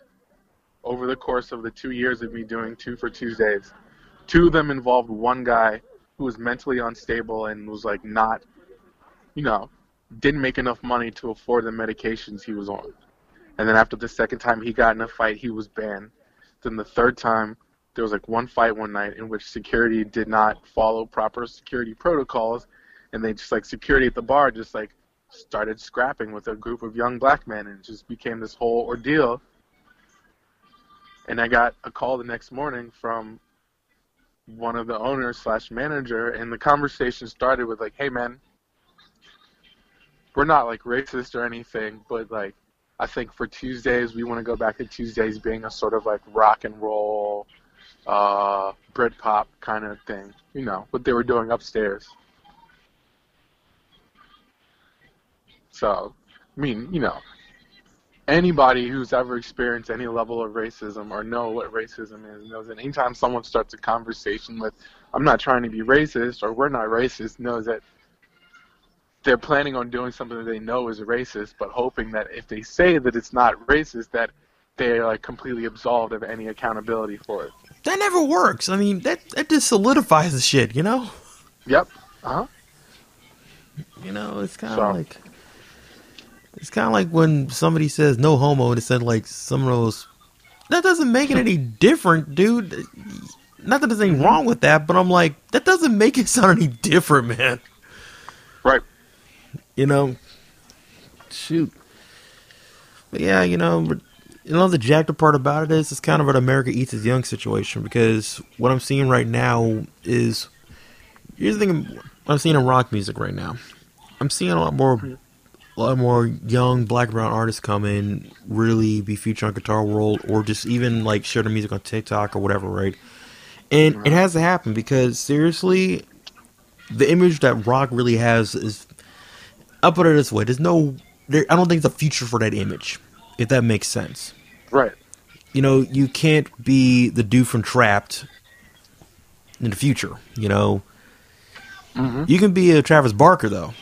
over the course of the two years of me doing two for Tuesdays. Two of them involved one guy who was mentally unstable and was like not, you know, didn't make enough money to afford the medications he was on. And then after the second time he got in a fight, he was banned. Then the third time, there was like one fight one night in which security did not follow proper security protocols, and they just like security at the bar just like started scrapping with a group of young black men, and it just became this whole ordeal. And I got a call the next morning from one of the owners slash manager, and the conversation started with like, "Hey man, we're not like racist or anything, but like I think for Tuesdays we want to go back to Tuesdays being a sort of like rock and roll, uh, Britpop kind of thing, you know, what they were doing upstairs." So, I mean, you know, anybody who's ever experienced any level of racism or know what racism is knows that anytime someone starts a conversation with, I'm not trying to be racist or we're not racist, knows that they're planning on doing something that they know is racist, but hoping that if they say that it's not racist, that they're like completely absolved of any accountability for it. That never works. I mean, that that just solidifies the shit, you know. Yep. Uh huh. You know, it's kind of So- like it's kind of like when somebody says no homo, and it said like some of those. That doesn't make it any different, dude. Not that there's anything mm-hmm. wrong with that, but I'm like, that doesn't make it sound any different, man. Right. You know, shoot. But yeah, you know, you know the jacked up part about it is it's kind of an America eats its young situation because what I'm seeing right now is here's the thing I'm seeing in rock music right now. I'm seeing a lot more mm-hmm. A lot more young black and brown artists come in, really be featured on Guitar World or just even like share their music on TikTok or whatever, right? And it has to happen because seriously, the image that rock really has is I'll put it this way: there's no, there, I don't think there's a future for that image, if that makes sense. Right. You know, you can't be the dude from Trapped in the future. You know, Mhm. you can be a Travis Barker though.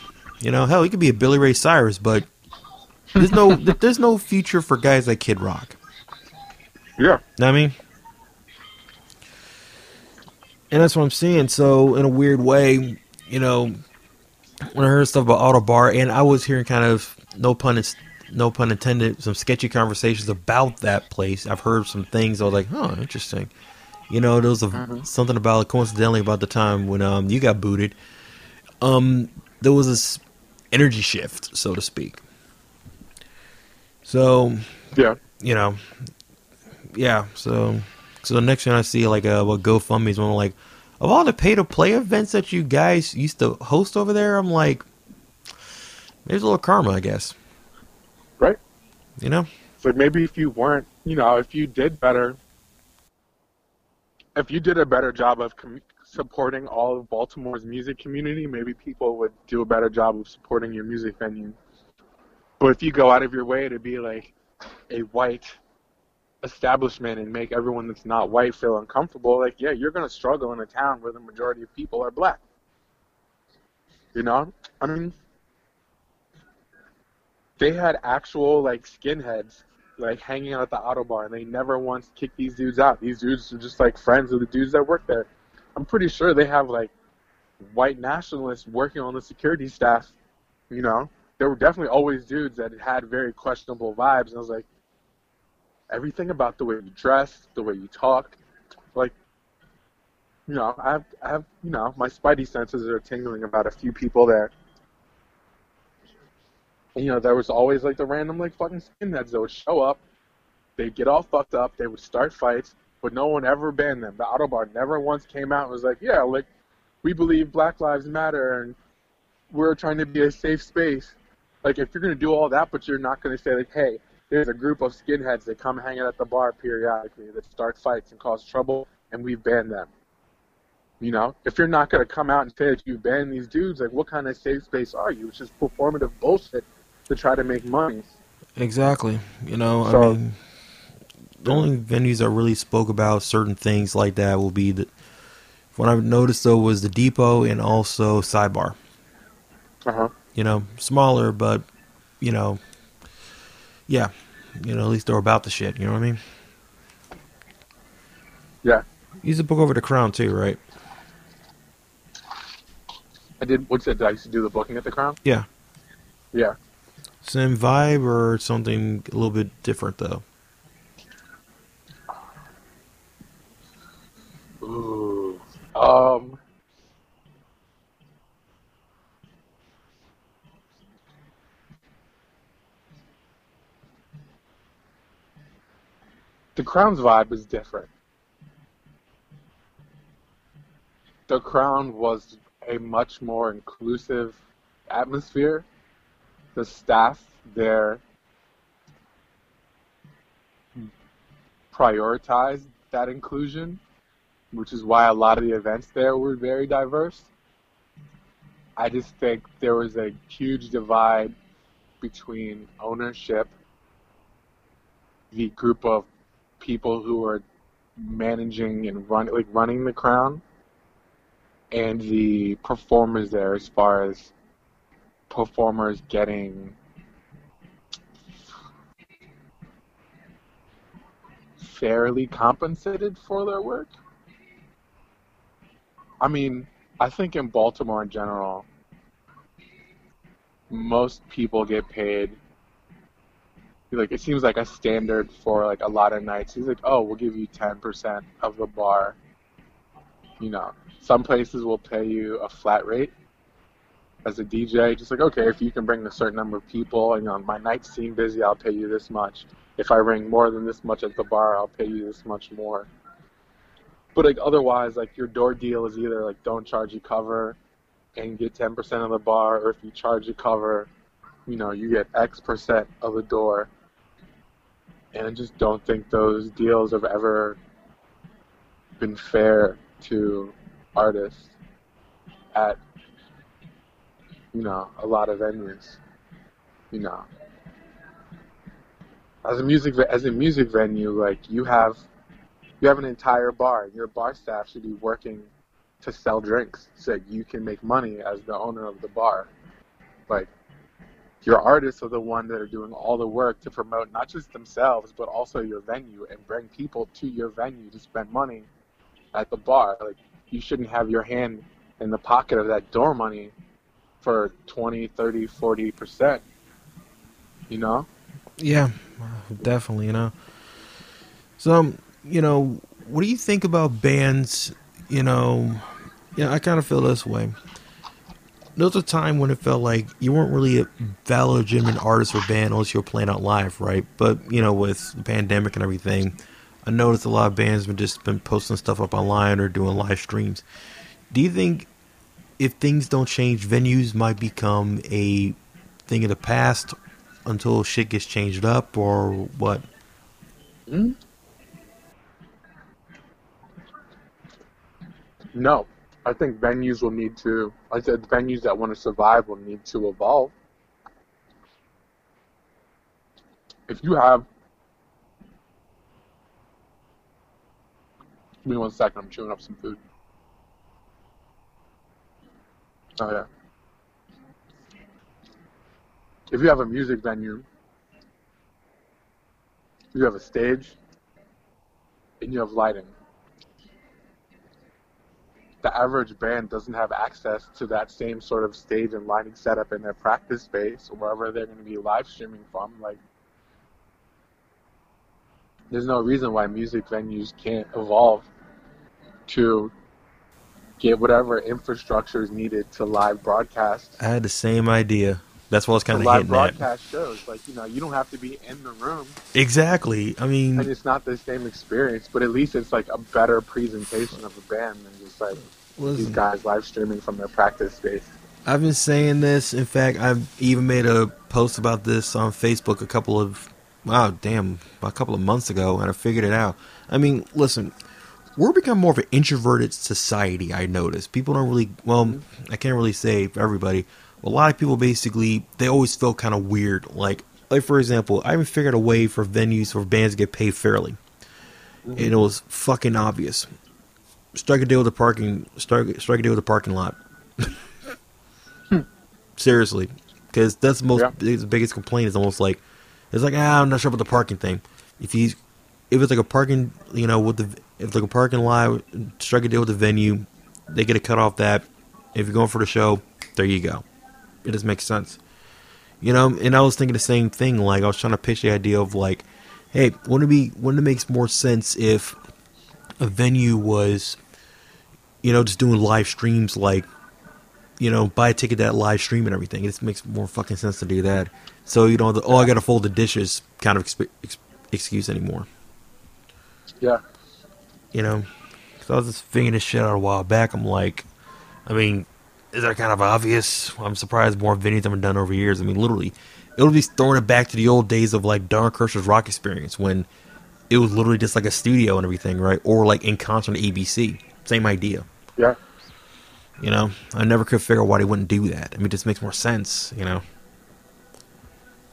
You know, hell, he could be a Billy Ray Cyrus, but there's no, there's no future for guys like Kid Rock. Yeah. Know what I mean? And that's what I'm seeing. So, in a weird way, you know, when I heard stuff about Ottobar, and I was hearing kind of no pun, is- no pun intended, some sketchy conversations about that place. I've heard some things. I was like, oh, interesting. You know, there was a, something about coincidentally about the time when um you got booted. Um, there was this energy shift, so to speak. So Yeah. you know, yeah. So, so the next thing I see, like, uh, what GoFundMe is one of like, of all the pay to play events that you guys used to host over there, I'm like, there's a little karma, I guess. Right. You know? So maybe if you weren't, you know, if you did better, if you did a better job of com- supporting all of Baltimore's music community, maybe people would do a better job of supporting your music venue. But if you go out of your way to be like a white establishment and make everyone that's not white feel uncomfortable, like, yeah, you're going to struggle in a town where the majority of people are black. You know? I mean, they had actual like skinheads like hanging out at the Ottobar and they never once kicked these dudes out. These dudes are just like friends of the dudes that work there. I'm pretty sure they have like white nationalists working on the security staff. You know, there were definitely always dudes that had very questionable vibes, and I was like, everything about the way you dress, the way you talk, like, you know, I have, I have, you know, my spidey senses are tingling about a few people there. And, you know, there was always like the random like fucking skinheads that would show up, they'd get all fucked up, they would start fights, but no one ever banned them. The Ottobar never once came out and was like, yeah, like we believe Black Lives Matter and we're trying to be a safe space. Like if you're gonna do all that, but you're not gonna say like, hey, there's a group of skinheads that come hang out at the bar periodically that start fights and cause trouble, and we've banned them. You know, if you're not gonna come out and say that you banned these dudes, like what kind of safe space are you? It's just performative bullshit to try to make money. Exactly. You know, I So- mean, the only venues that really spoke about certain things like that will be the. What I've noticed though was the Depot and also Sidebar. Uh huh. You know, smaller, but you know, yeah, you know, at least they're about the shit. You know what I mean? Yeah. You used to book over the Crown too, right? I did. What's? Did I used to do the booking at the Crown? Yeah. Yeah. Same vibe or something a little bit different though. Ooh. Um. The Crown's vibe is different. The Crown was a much more inclusive atmosphere. The staff there prioritized that inclusion, which is why a lot of the events there were very diverse. I just think there was a huge divide between ownership, the group of people who were managing and run, like running the crown, and the performers there as far as performers getting fairly compensated for their work. I mean, I think in Baltimore in general, most people get paid like it seems like a standard for like a lot of nights. He's like, "Oh, we'll give you 10% of the bar." You know, some places will pay you a flat rate as a DJ. Just like, okay, if you can bring a certain number of people, and you know, my nights seem busy, I'll pay you this much. If I bring more than this much at the bar, I'll pay you this much more. But like otherwise, like your door deal is either like don't charge you cover and get 10% of the bar, or if you charge you cover, you know, you get X percent of the door. And I just don't think those deals have ever been fair to artists at you know a lot of venues. You know, as a music as a music venue, like you have you have an entire bar. and Your bar staff should be working to sell drinks so that you can make money as the owner of the bar. Like your artists are the one that are doing all the work to promote not just themselves but also your venue and bring people to your venue to spend money at the bar. Like you shouldn't have your hand in the pocket of that door money for 20, 30, 40%. You know? Yeah, definitely, you know. So, you know, what do you think about bands, you know, yeah, I kind of feel this way. There was a time when it felt like you weren't really a valid, legitimate artist or band unless you were playing out live, right? But, you know, with the pandemic and everything, I noticed a lot of bands have just been posting stuff up online or doing live streams. Do you think if things don't change, venues might become a thing of the past until shit gets changed up, or what? Hmm? No. I think venues will need to, I said venues that want to survive will need to evolve. If you have, give me one second, I'm chewing up some food. Oh, yeah. If you have a music venue, you have a stage, and you have lighting the average band doesn't have access to that same sort of stage and lighting setup in their practice space or wherever they're going to be live streaming from. Like, there's no reason why music venues can't evolve to get whatever infrastructure is needed to live broadcast. I had the same idea. That's what I was kind of live broadcast shows. Like, you know, you don't have to be in the room. Exactly. I mean, and it's not the same experience, but at least it's like a better presentation of the band than just like listen, these guys live streaming from their practice space. I've been saying this. In fact, I've even made a post about this on Facebook a couple of wow, damn, a couple of months ago, and I figured it out. I mean, listen, we're becoming more of an introverted society. I notice people don't really. Well, mm-hmm. I can't really say for everybody a lot of people basically they always feel kind of weird. Like, like for example, I haven't figured a way for venues for bands to get paid fairly, mm-hmm. and it was fucking obvious. Strike a deal with the parking. Strike, strike a deal with the parking lot. Seriously, because that's the most Yeah. the biggest complaint is almost like it's like ah, I'm not sure about the parking thing. If you if it's like a parking, you know, with the if like a parking lot, strike a deal with the venue, they get a cut off that. If you're going for the show, there you go. It just makes sense. You know, and I was thinking the same thing. Like I was trying to pitch the idea of like, hey, wouldn't it be wouldn't it make more sense if a venue was, you know, just doing live streams like, you know, buy a ticket that live stream and everything. It just makes more fucking sense to do that. So you know, the, oh, I got to fold the dishes kind of exp- ex- excuse anymore. Yeah. You know, so I was just figuring this shit out a while back. I'm like, I mean, is that kind of obvious? I'm surprised more venues haven't done over years. I mean, literally, it would be throwing it back to the old days of like Darren Kirsch's rock experience when it was literally just like a studio and everything, right? Or like in concert at ABC. Same idea. Yeah. You know, I never could figure out why they wouldn't do that. I mean, it just makes more sense, you know.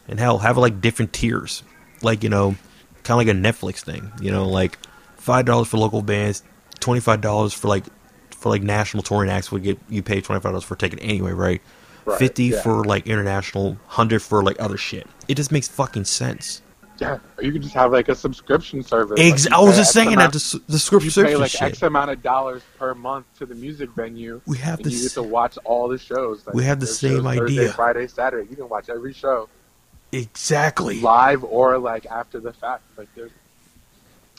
And hell, have like different tiers, like you know, kind of like a Netflix thing. You know, like five dollars for local bands, twenty five dollars for like for like national touring acts. Would get you pay twenty five dollars for a ticket anyway, right? Right, Fifty yeah. for like international, hundred for like other shit. It just makes fucking sense. Yeah. Or you could just have like a subscription service. Ex- Like, I was just X saying that amount- the, s- the script you pay like shit. X amount of dollars per month to the music venue. We have and this. you get to watch all the shows. Like, We have the same Thursday, idea. Friday, Saturday. You can watch every show exactly. live or like after the fact. Like there's,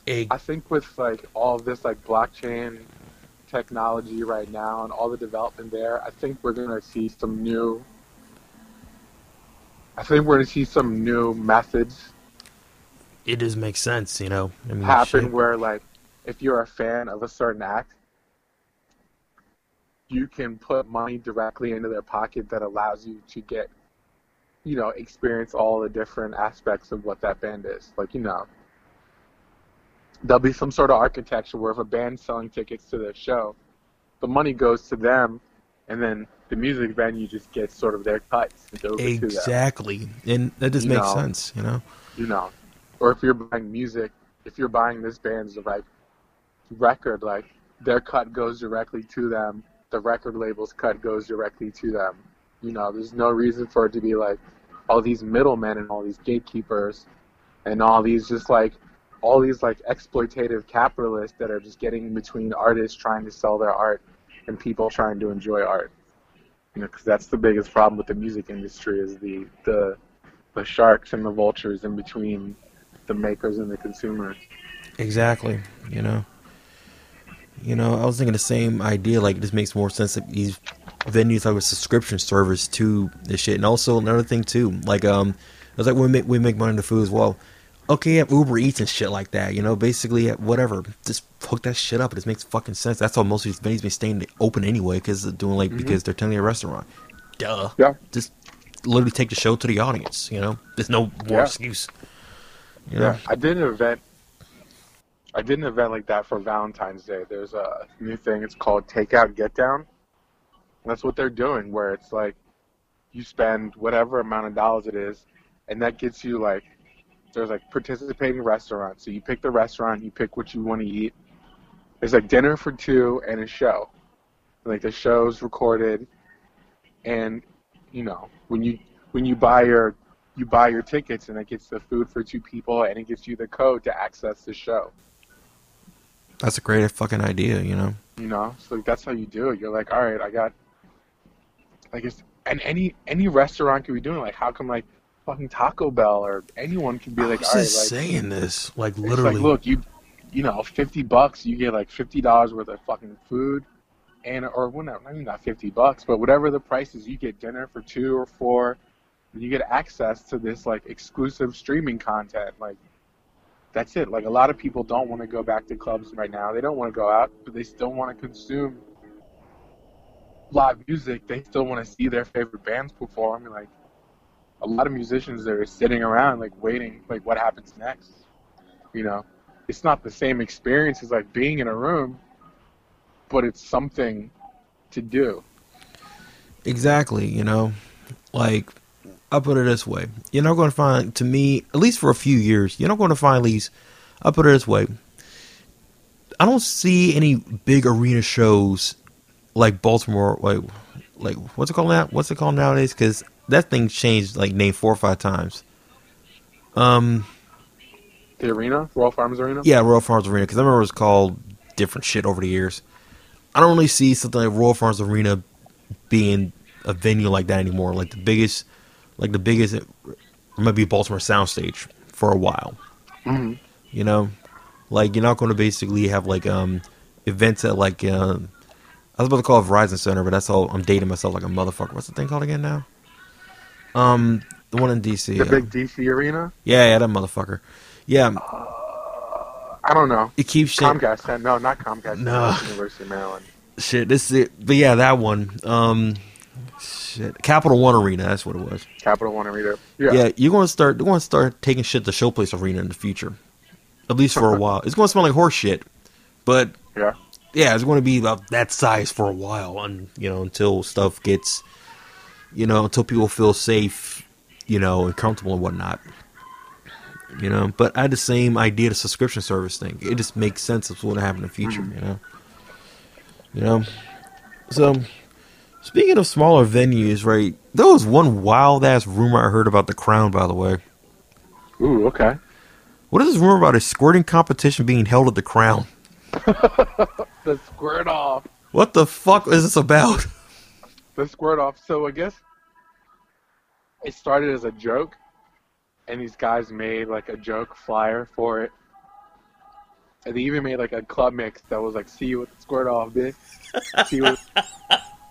Ex- I think with like all this like blockchain technology right now and all the development there, I think we're gonna see some new. I think we're gonna see some new methods it does make sense, you know. I mean, happen shit. where like if you're a fan of a certain act you can put money directly into their pocket that allows you to get you know experience all the different aspects of what that band is like you know there'll be some sort of architecture where if a band's selling tickets to their show the money goes to them and then the music venue just gets sort of their cuts over to them Exactly, and that just You makes know. sense, you know. you know, or if you're buying music, if you're buying this band's like record, like their cut goes directly to them, the record label's cut goes directly to them. You know, there's no reason for it to be like all these middlemen and all these gatekeepers and all these just like all these like exploitative capitalists that are just getting in between artists trying to sell their art and people trying to enjoy art. You know, because that's the biggest problem with the music industry is the the the sharks and the vultures in between the makers and the consumers. Exactly, you know. You know, I was thinking the same idea. Like, this makes more sense that these venues have a subscription service to this shit. And also another thing too, like um, it was like we make we make money in the food as well. Okay, you have Uber Eats and shit like that. You know, basically whatever. Just hook that shit up. It just makes fucking sense. That's how most of these venues been staying open anyway, because they're doing like mm-hmm. because they're telling a restaurant. Duh. Yeah. Just literally take the show to the audience. You know, there's no more Yeah. excuse. You know? Yeah, I did an event. I did an event like that for Valentine's Day. There's a new thing. It's called Takeout Get Down. That's what they're doing, where it's like you spend whatever amount of dollars it is, and that gets you like there's like participating restaurants. So you pick the restaurant, you pick what you want to eat. There's like dinner for two and a show. Like the show's recorded, and you know when you when you buy your you buy your tickets and it gets the food for two people and it gives you the code to access the show. That's a great fucking idea. You know. You know, so that's how you do it. You're like, all right, I got, like, it's, and any any restaurant could be doing it. like, how come like fucking Taco Bell or anyone can be I like, was all right, just like, saying this, like it's literally. like, look, you, you know, fifty bucks, you get like fifty dollars worth of fucking food, and or well, not, I mean, not fifty bucks, but whatever the price is, you get dinner for two or four, and you get access to this like exclusive streaming content, like. That's it. Like a lot of people don't want to go back to clubs right now. They don't want to go out, but they still want to consume live music. They still want to see their favorite bands perform. And like a lot of musicians that are sitting around like waiting, like what happens next. You know, it's not the same experience as like being in a room, but it's something to do. Exactly, you know, like I'll put it this way: you're not going to find, to me, at least for a few years, you're not going to find these. I'll put it this way: I don't see any big arena shows like Baltimore. Like like what's it called now? What's it called nowadays? Because that thing changed like name four or five times. Um, The arena, Royal Farms Arena. yeah, Royal Farms Arena. Because I remember it was called different shit over the years. I don't really see something like Royal Farms Arena being a venue like that anymore. Like the biggest, like the biggest, it might be Baltimore Soundstage for a while. hmm You know, like you're not going to basically have like um events at like um, I was about to call it Verizon Center, but that's all I'm dating myself like a motherfucker. What's the thing called again now? Um, the one in DC. The uh, big DC arena. yeah, yeah, that motherfucker. Yeah, I don't know. it keeps shit. Comcast. No, not Comcast. No. University of Maryland. Shit, this is it. But yeah, that one. Um, shit, Capital One Arena. That's what it was. Capital One Arena. Yeah. Yeah, you're to start. You're going to start taking shit to Showplace Arena in the future, at least for a while. It's going to smell like horse shit, but Yeah. yeah, it's going to be about that size for a while, and you know, until stuff gets, you know, until people feel safe, you know, and comfortable and whatnot. You know, but I had the same idea, the subscription service thing. It just makes sense of what's going to happen in the future. Mm-hmm. You know, you know. So, speaking of smaller venues, right? There was one wild ass rumor I heard about the Crown. By the way, Ooh. Okay. what is this rumor about a squirting competition being held at the Crown? The squirt off. What the fuck is this about? The squirt off. So I guess it started as a joke, and these guys made like a joke flyer for it. And they even made like a club mix that was like, "See you with the squirt off, bitch." See you.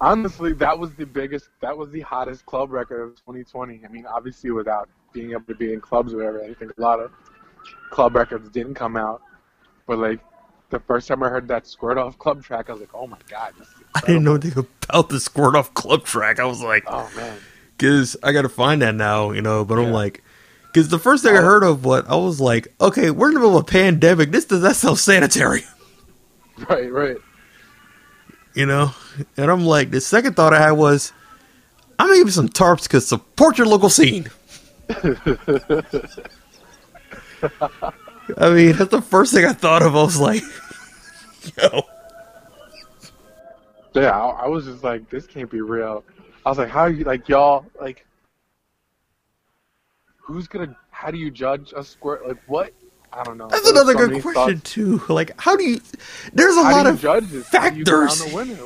Honestly, that was the biggest, that was the hottest club record of 2020. I mean, obviously, without being able to be in clubs or whatever, I think a lot of club records didn't come out. But like, the first time I heard that squirt off club track, I was like, "Oh my god!" I didn't know anything about the squirt off club track. I was like, Oh man. Because I got to find that now, you know. But I'm like, because the first thing I Oh. heard of what I was like, okay, we're in the middle of a pandemic. This does that sound sanitary, Right, right. you know? And I'm like, the second thought I had was, I'm gonna give you some tarps because support your local scene. I mean, that's the first thing I thought of. I was like, yo, Yeah, I, I was just like, this can't be real. I was like, how are you like y'all like? Who's gonna? How do you judge a squirt? Like what? I don't know. that's There's another so good question thoughts. too. Like, how do you? There's a How lot of judge this? How do you crown factors. the winner?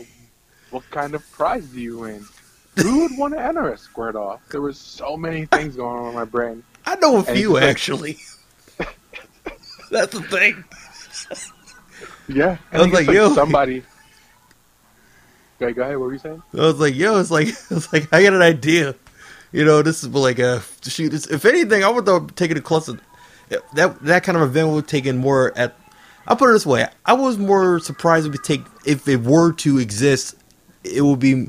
What kind of prize do you win? Who would want to enter a squirt off? There was so many things going on in my brain. I know a few like- actually. That's the thing. Yeah, I was think it's like, yo. somebody. Okay, go ahead. What were you saying? I was like, yo, it's like, it's like, I got an idea. You know, this is like a shoot. If anything, I would though take it to closer. That that kind of event would take in more at. I'll put it this way: I was more surprised if it take if it were to exist, it would be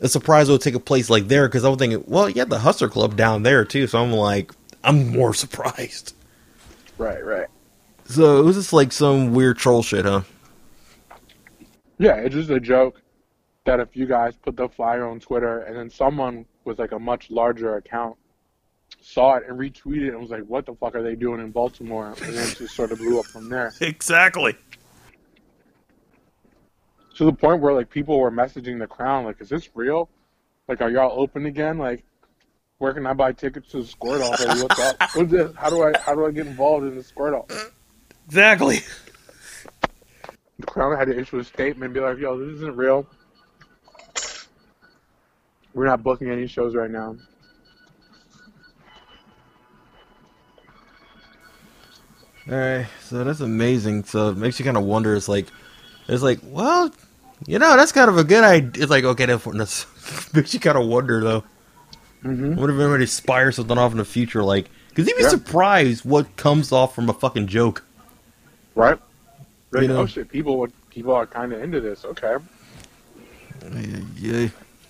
a surprise it would take a place like there because I was thinking, well, you had the Hustler Club down there too, so I'm like, I'm more surprised. Right, right. So it was just like some weird troll shit, huh? Yeah, it's just a joke that if you guys put the flyer on Twitter and then someone with like a much larger account saw it and retweeted it and was like, what the fuck are they doing in Baltimore? And then it just sort of blew up from there. Exactly. To the point where like people were messaging the crown, like, is this real? Like, are y'all open again? Like, where can I buy tickets to the squirt off? Like, what's up? What's this? How do I how do I get involved in the squirt off? Exactly. The crown had to issue a statement and be like, yo, this isn't real. We're not booking any shows right now. All right, so that's amazing. So it makes you kind of wonder. It's like, it's like, well, you know, that's kind of a good idea. It's like, okay, that that's, makes you kind of wonder though. Mm-hmm. What if everybody aspires something off in the future? Like, because you'd be Yeah. surprised what comes off from a fucking joke. Right? Like, You know- oh shit, people people are kind of into this. Okay. Yeah,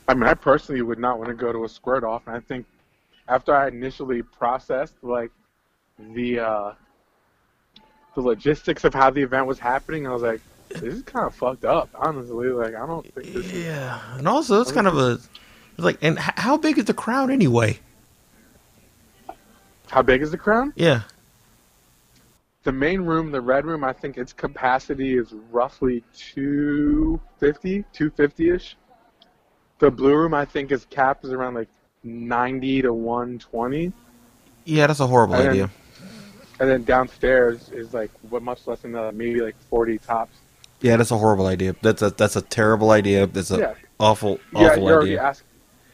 I mean, I personally would not want to go to a squirt off, and I think after I initially processed like the uh, the logistics of how the event was happening, I was like, this is kind of fucked up. Honestly, like I don't think this. Is, yeah, and also it's kind of a, it's like, and h- how big is the crowd anyway? how big is the crowd? Yeah, The main room, the red room, I think its capacity is roughly 250, 250 ish. The blue room, I think, is capped is around like 90 to 120. Yeah, that's a horrible And then- idea. And then downstairs is like what much less than that, maybe like 40 tops. Yeah, that's a horrible idea. That's a that's a terrible idea. That's a Yeah. awful Yeah, awful you're already idea. ask,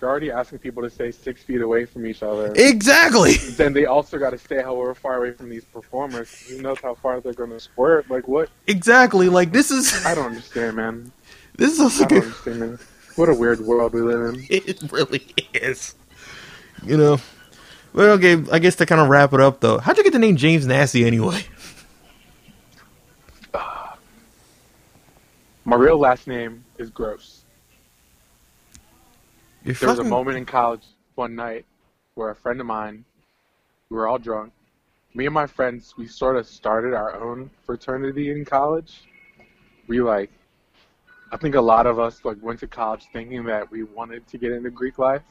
you're already asking people to stay six feet away from each other. Exactly. then they also got to stay however far away from these performers. Who knows how far they're going to squirt? Like what? Exactly. Like this is I don't understand, man. this is I don't a, understand, man. What a weird world we live in. it really is. You know. Well, okay. I guess to kind of wrap it up, though, how'd you get the name James Nasty anyway? My real last name is Gross. You're There was a moment in college one night where a friend of mine, we were all drunk. Me and my friends, we sort of started our own fraternity in college. We like, I think a lot of us like went to college thinking that we wanted to get into Greek life,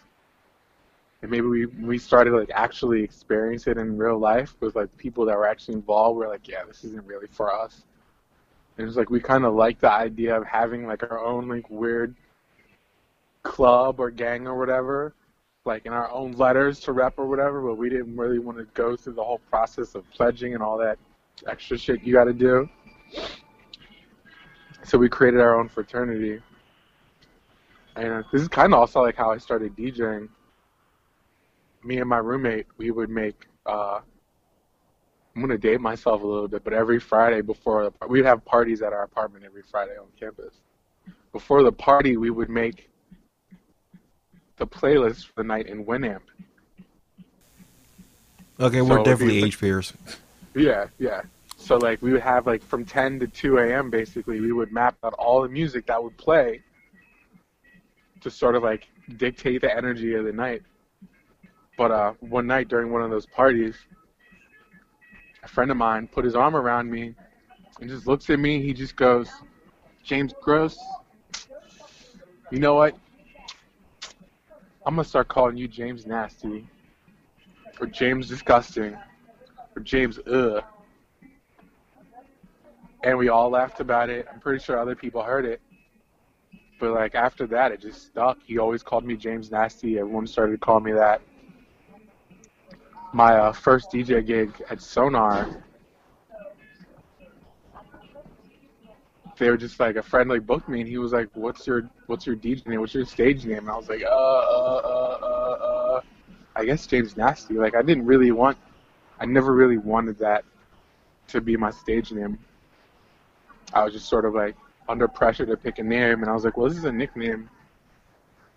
and maybe we we started like actually experience it in real life with like people that were actually involved. We're like, yeah, this isn't really for us. And it's like we kind of like the idea of having like our own like weird club or gang or whatever, like in our own letters to rep or whatever, but we didn't really want to go through the whole process of pledging and all that extra shit you got to do. So we created our own fraternity. And this is kind of also like how I started DJing. Me and my roommate, we would make, uh, I'm going to date myself a little bit, but every Friday before, the, we'd have parties at our apartment every Friday on campus. Before the party, we would make the playlist for the night in Winamp. Okay, So we're definitely age peers. Yeah, yeah. So like we would have like from 10 to 2 a.m. basically, we would map out all the music that would play to sort of like dictate the energy of the night. But uh, one night during one of those parties, a friend of mine put his arm around me and just looks at me. He just goes, "James Gross, you know what? I'm gonna start calling you James Nasty, or James Disgusting." or James Ugh. And we all laughed about it. I'm pretty sure other people heard it. But like after that, it just stuck. He always called me James Nasty. Everyone started calling me that. My uh, first DJ gig at Sonar, they were just like a friend like booked me, and he was like, "What's your What's your DJ name? What's your stage name?" And I was like, "Uh, uh, uh, uh, uh." I guess James Nasty. Like I didn't really want I never really wanted that to be my stage name. I was just sort of like under pressure to pick a name, and I was like, well, this is a nickname.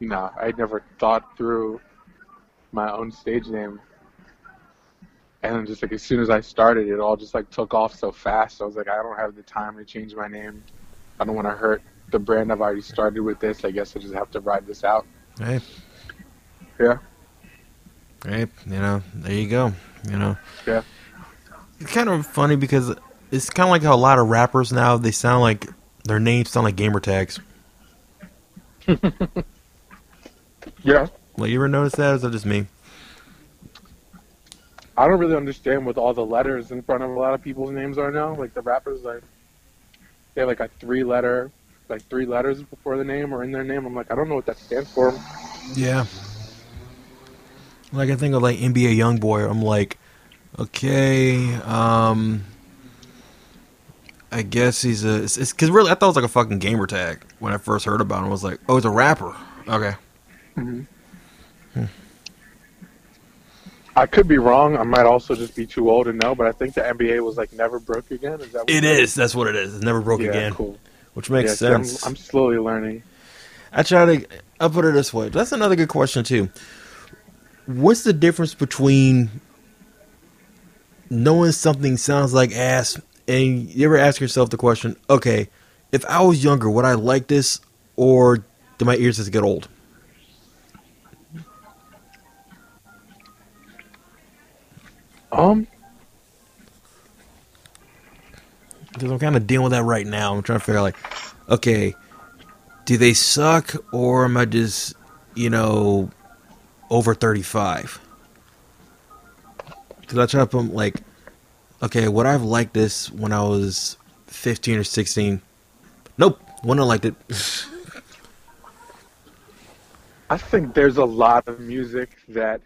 You know, I had never thought through my own stage name. And just like as soon as I started, it all just like took off so fast. I was like, I don't have the time to change my name. I don't want to hurt the brand I've already started with this. I guess I just have to ride this out. Hey, Yeah. hey, you know, there you go. You know, Yeah. it's kind of funny because it's kind of like how a lot of rappers now they sound like their names sound like gamer tags. Yeah. Like, you ever notice that? Or is that just me? I don't really understand what all the letters in front of a lot of people's names are now. Like the rappers, like they have like a three-letter, like three letters before the name or in their name. I'm like, I don't know what that stands for. Yeah. Like I think of like NBA YoungBoy. I'm like, okay, um, I guess he's a. It's because really I thought it was like a fucking gamer tag when I first heard about him. I was like, oh, it's a rapper. Okay. Mm-hmm. Hmm. I could be wrong. I might also just be too old to know, but I think the NBA was like never broke again. Is that what It is. That's what it is. It's never broke Yeah, again, cool. which makes yeah, see, I'm, sense. I'm slowly learning. I try to. I'll put it this way. That's another good question too. What's the difference between knowing something sounds like ass and you ever ask yourself the question, okay, if I was younger, would I like this, or do my ears just get old? Um, Because I'm kind of dealing with that right now. I'm trying to figure out, like, okay, do they suck, or am I just, you know, over 35? Because I try to put, like, okay, would I have liked this when I was 15 or 16? Nope, wouldn't have liked it. I think there's a lot of music that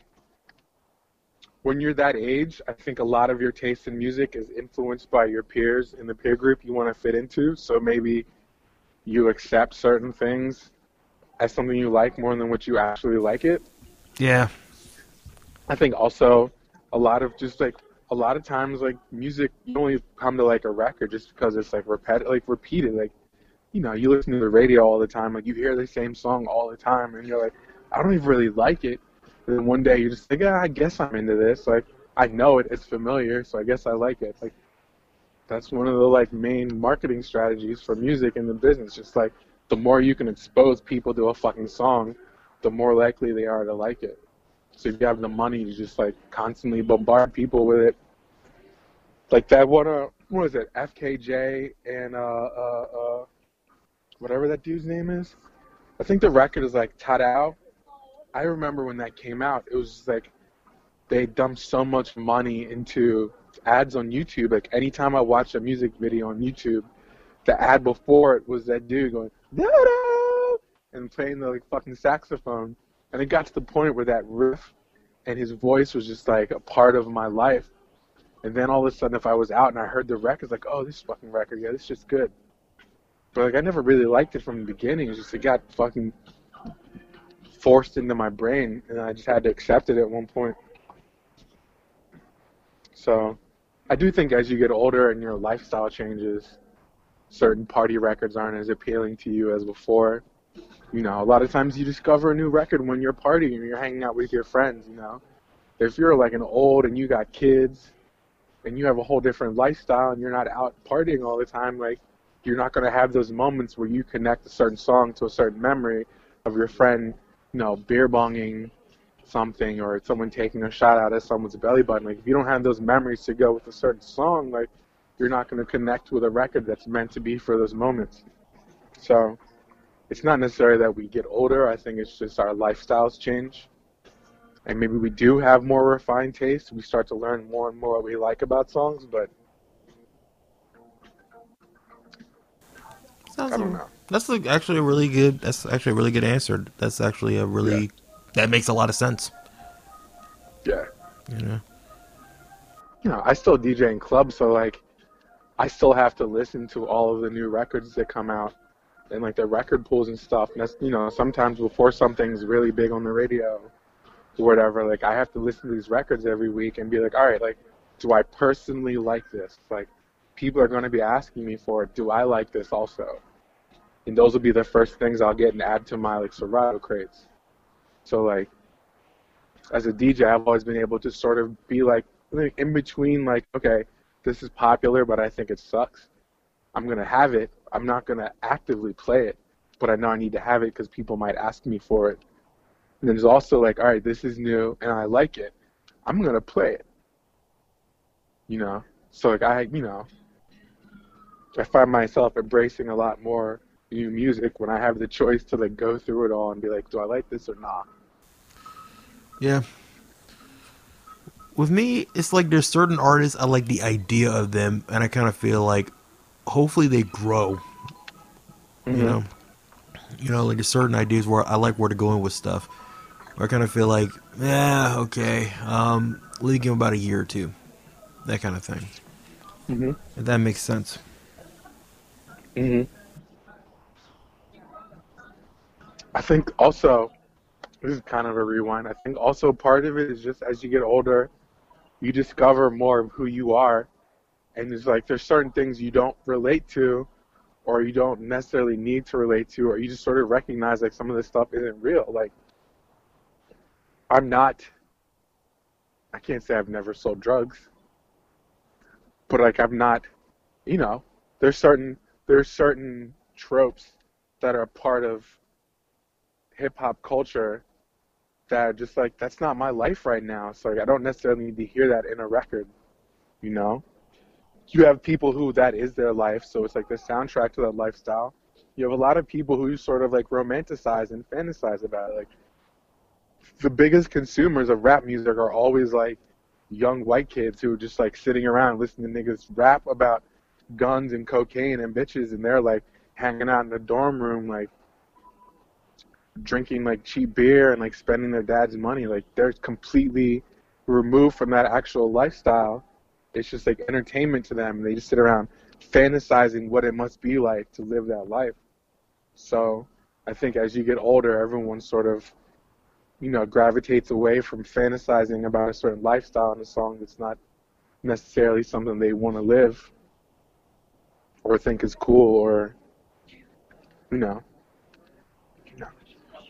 when you're that age, I think a lot of your taste in music is influenced by your peers in the peer group you want to fit into. So maybe you accept certain things as something you like more than what you actually like it. Yeah. I think also a lot of just like a lot of times like music you only come to like a record just because it's like repet like repeated like you know you listen to the radio all the time like you hear the same song all the time and you're like I don't even really like it. And then one day you're just like yeah I guess I'm into this. Like I know it it's familiar so I guess I like it. Like that's one of the like main marketing strategies for music in the business. Just like the more you can expose people to a fucking song the more likely they are to like it so if you have the money to just like constantly bombard people with it, like that one, uh, what is it, FKJ and uh, uh, uh, whatever that dude's name is. I think the record is like Tadow. I remember when that came out, it was like they dumped so much money into ads on YouTube. Like anytime I watched a music video on YouTube, the ad before it was that dude going da and playing the like fucking saxophone and it got to the point where that riff and his voice was just like a part of my life. And then all of a sudden, if I was out and I heard the record, it's like, oh, this fucking record, yeah, this is just good. But like, I never really liked it from the beginning. It's just it got fucking forced into my brain, and I just had to accept it at one point. So, I do think as you get older and your lifestyle changes, certain party records aren't as appealing to you as before. You know, a lot of times you discover a new record when you're partying and you're hanging out with your friends, you know. If you're like an old and you got kids and you have a whole different lifestyle and you're not out partying all the time, like you're not going to have those moments where you connect a certain song to a certain memory of your friend, you know, beer bonging something or someone taking a shot out of someone's belly button. Like if you don't have those memories to go with a certain song, like you're not going to connect with a record that's meant to be for those moments. So it's not necessarily that we get older. I think it's just our lifestyles change. And maybe we do have more refined taste. We start to learn more and more what we like about songs, but Sounds I don't know. That's actually a really good. That's actually a really good answer. That's actually a really yeah. that makes a lot of sense. Yeah. You know. You know, I still DJ in clubs, so like, I still have to listen to all of the new records that come out and like the record pools and stuff. And that's you know sometimes before something's really big on the radio or whatever, like I have to listen to these records every week and be like, all right, like do I personally like this? Like people are going to be asking me for it. Do I like this also? And those will be the first things I'll get and add to my like Serato crates. So like as a DJ, I've always been able to sort of be like in between, like okay, this is popular, but I think it sucks I'm to have it. I'm not going to actively play it, but I know I need to have it because people might ask me for it. And then there's also like, all right, this is new and I like it. I'm going to play it. You know? So like I, you know, I find myself embracing a lot more new music when I have the choice to like go through it all and be like, do I like this or not? Yeah. With me, it's like there's certain artists I like the idea of them, and I kind of feel like hopefully they grow. Mm-hmm. You know, you know, like certain ideas where I like where to go in with stuff. I kind of feel like, yeah, okay, um, give them about a year or two, that kind of thing. Mm-hmm. If that makes sense. hmm I think also, this is kind of a rewind. I think also part of it is just as you get older, you discover more of who you are and it's like there's certain things you don't relate to or you don't necessarily need to relate to or you just sort of recognize like some of this stuff isn't real. Like i'm not i can't say i've never sold drugs but like i'm not you know there's certain there's certain tropes that are part of hip hop culture that are just like that's not my life right now. So like, i don't necessarily need to hear that in a record you know you have people who that is their life, so it's like the soundtrack to that lifestyle. You have a lot of people who sort of like romanticize and fantasize about it. Like the biggest consumers of rap music are always like young white kids who are just like sitting around listening to niggas rap about guns and cocaine and bitches, and they're like hanging out in the dorm room, like drinking like cheap beer and like spending their dad's money. Like they're completely removed from that actual lifestyle. It's just like entertainment to them. They just sit around fantasizing what it must be like to live that life. So I think as you get older, everyone sort of, you know, gravitates away from fantasizing about a certain lifestyle in a song that's not necessarily something they want to live or think is cool or, you know, you know,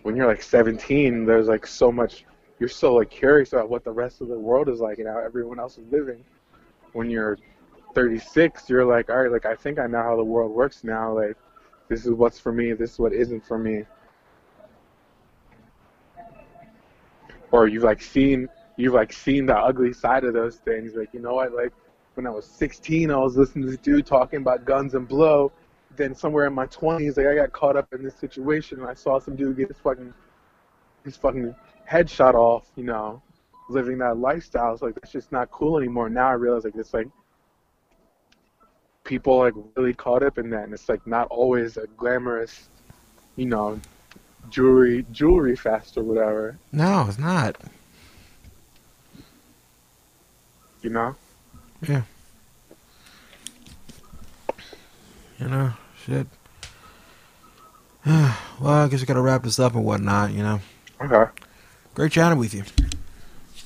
when you're like 17, there's like so much, you're so like curious about what the rest of the world is like and how everyone else is living. When you're 36, you're like, all right, like I think I know how the world works now. Like, this is what's for me. This is what isn't for me. Or you've like seen, you've like seen the ugly side of those things. Like, you know what? Like, when I was 16, I was listening to this dude talking about guns and blow. Then somewhere in my 20s, like I got caught up in this situation, and I saw some dude get his fucking, his fucking head shot off. You know, living that lifestyle. It's like that's just not cool anymore. Now I realize like it's like people like really caught up in that, and it's like not always a glamorous, you know, jewelry jewelry fest or whatever. No, it's not. You know. Yeah. You know, shit. well, I guess we gotta wrap this up and whatnot. You know. Okay. Great chatting with you.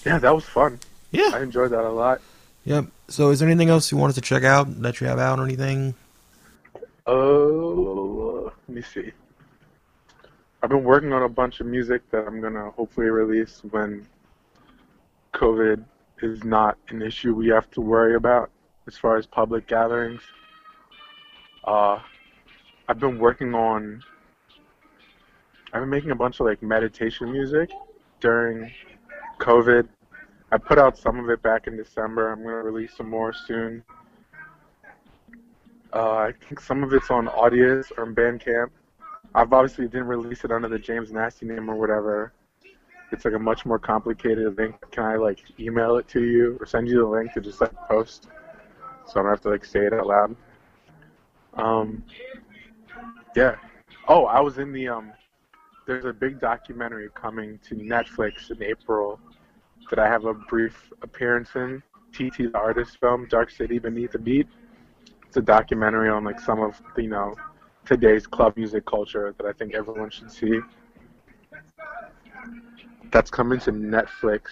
Yeah, that was fun. Yeah. I enjoyed that a lot. Yep. So, is there anything else you wanted to check out that you have out or anything? Uh, let me see. I've been working on a bunch of music that I'm gonna hopefully release when COVID is not an issue we have to worry about as far as public gatherings. Uh, I've been working on. I've been making a bunch of like meditation music during COVID I put out some of it back in December. I'm gonna release some more soon. Uh, I think some of it's on Audius or Bandcamp. I've obviously didn't release it under the James Nasty name or whatever. It's like a much more complicated link. Can I like email it to you or send you the link to just like post? So I don't have to like say it out loud. Um, yeah. Oh, I was in the um. There's a big documentary coming to Netflix in April that I have a brief appearance in. TT the artist film, Dark City Beneath the Beat. It's a documentary on like some of you know today's club music culture that I think everyone should see. That's coming to Netflix.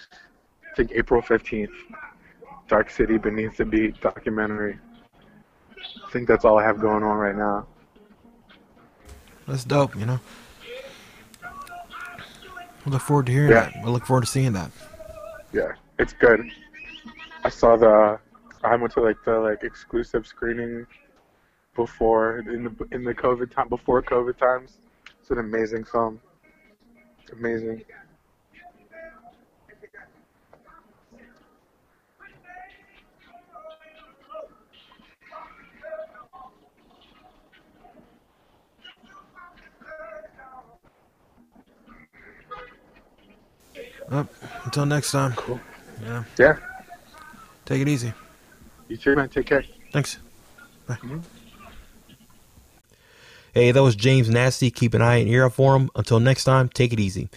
I think April 15th. Dark City Beneath the Beat documentary. I think that's all I have going on right now. That's dope, you know. I look forward to hearing Yeah. that. I look forward to seeing that. Yeah, it's good. I saw the. I went to like the like exclusive screening before in the in the COVID time before COVID times. It's an amazing film. Amazing. Up. Until next time. Cool. Yeah. Yeah. Take it easy. You too, man. Take care. Thanks. Bye. Mhm. Hey, that was James Nasty. Keep an eye and ear out for him. Until next time, take it easy.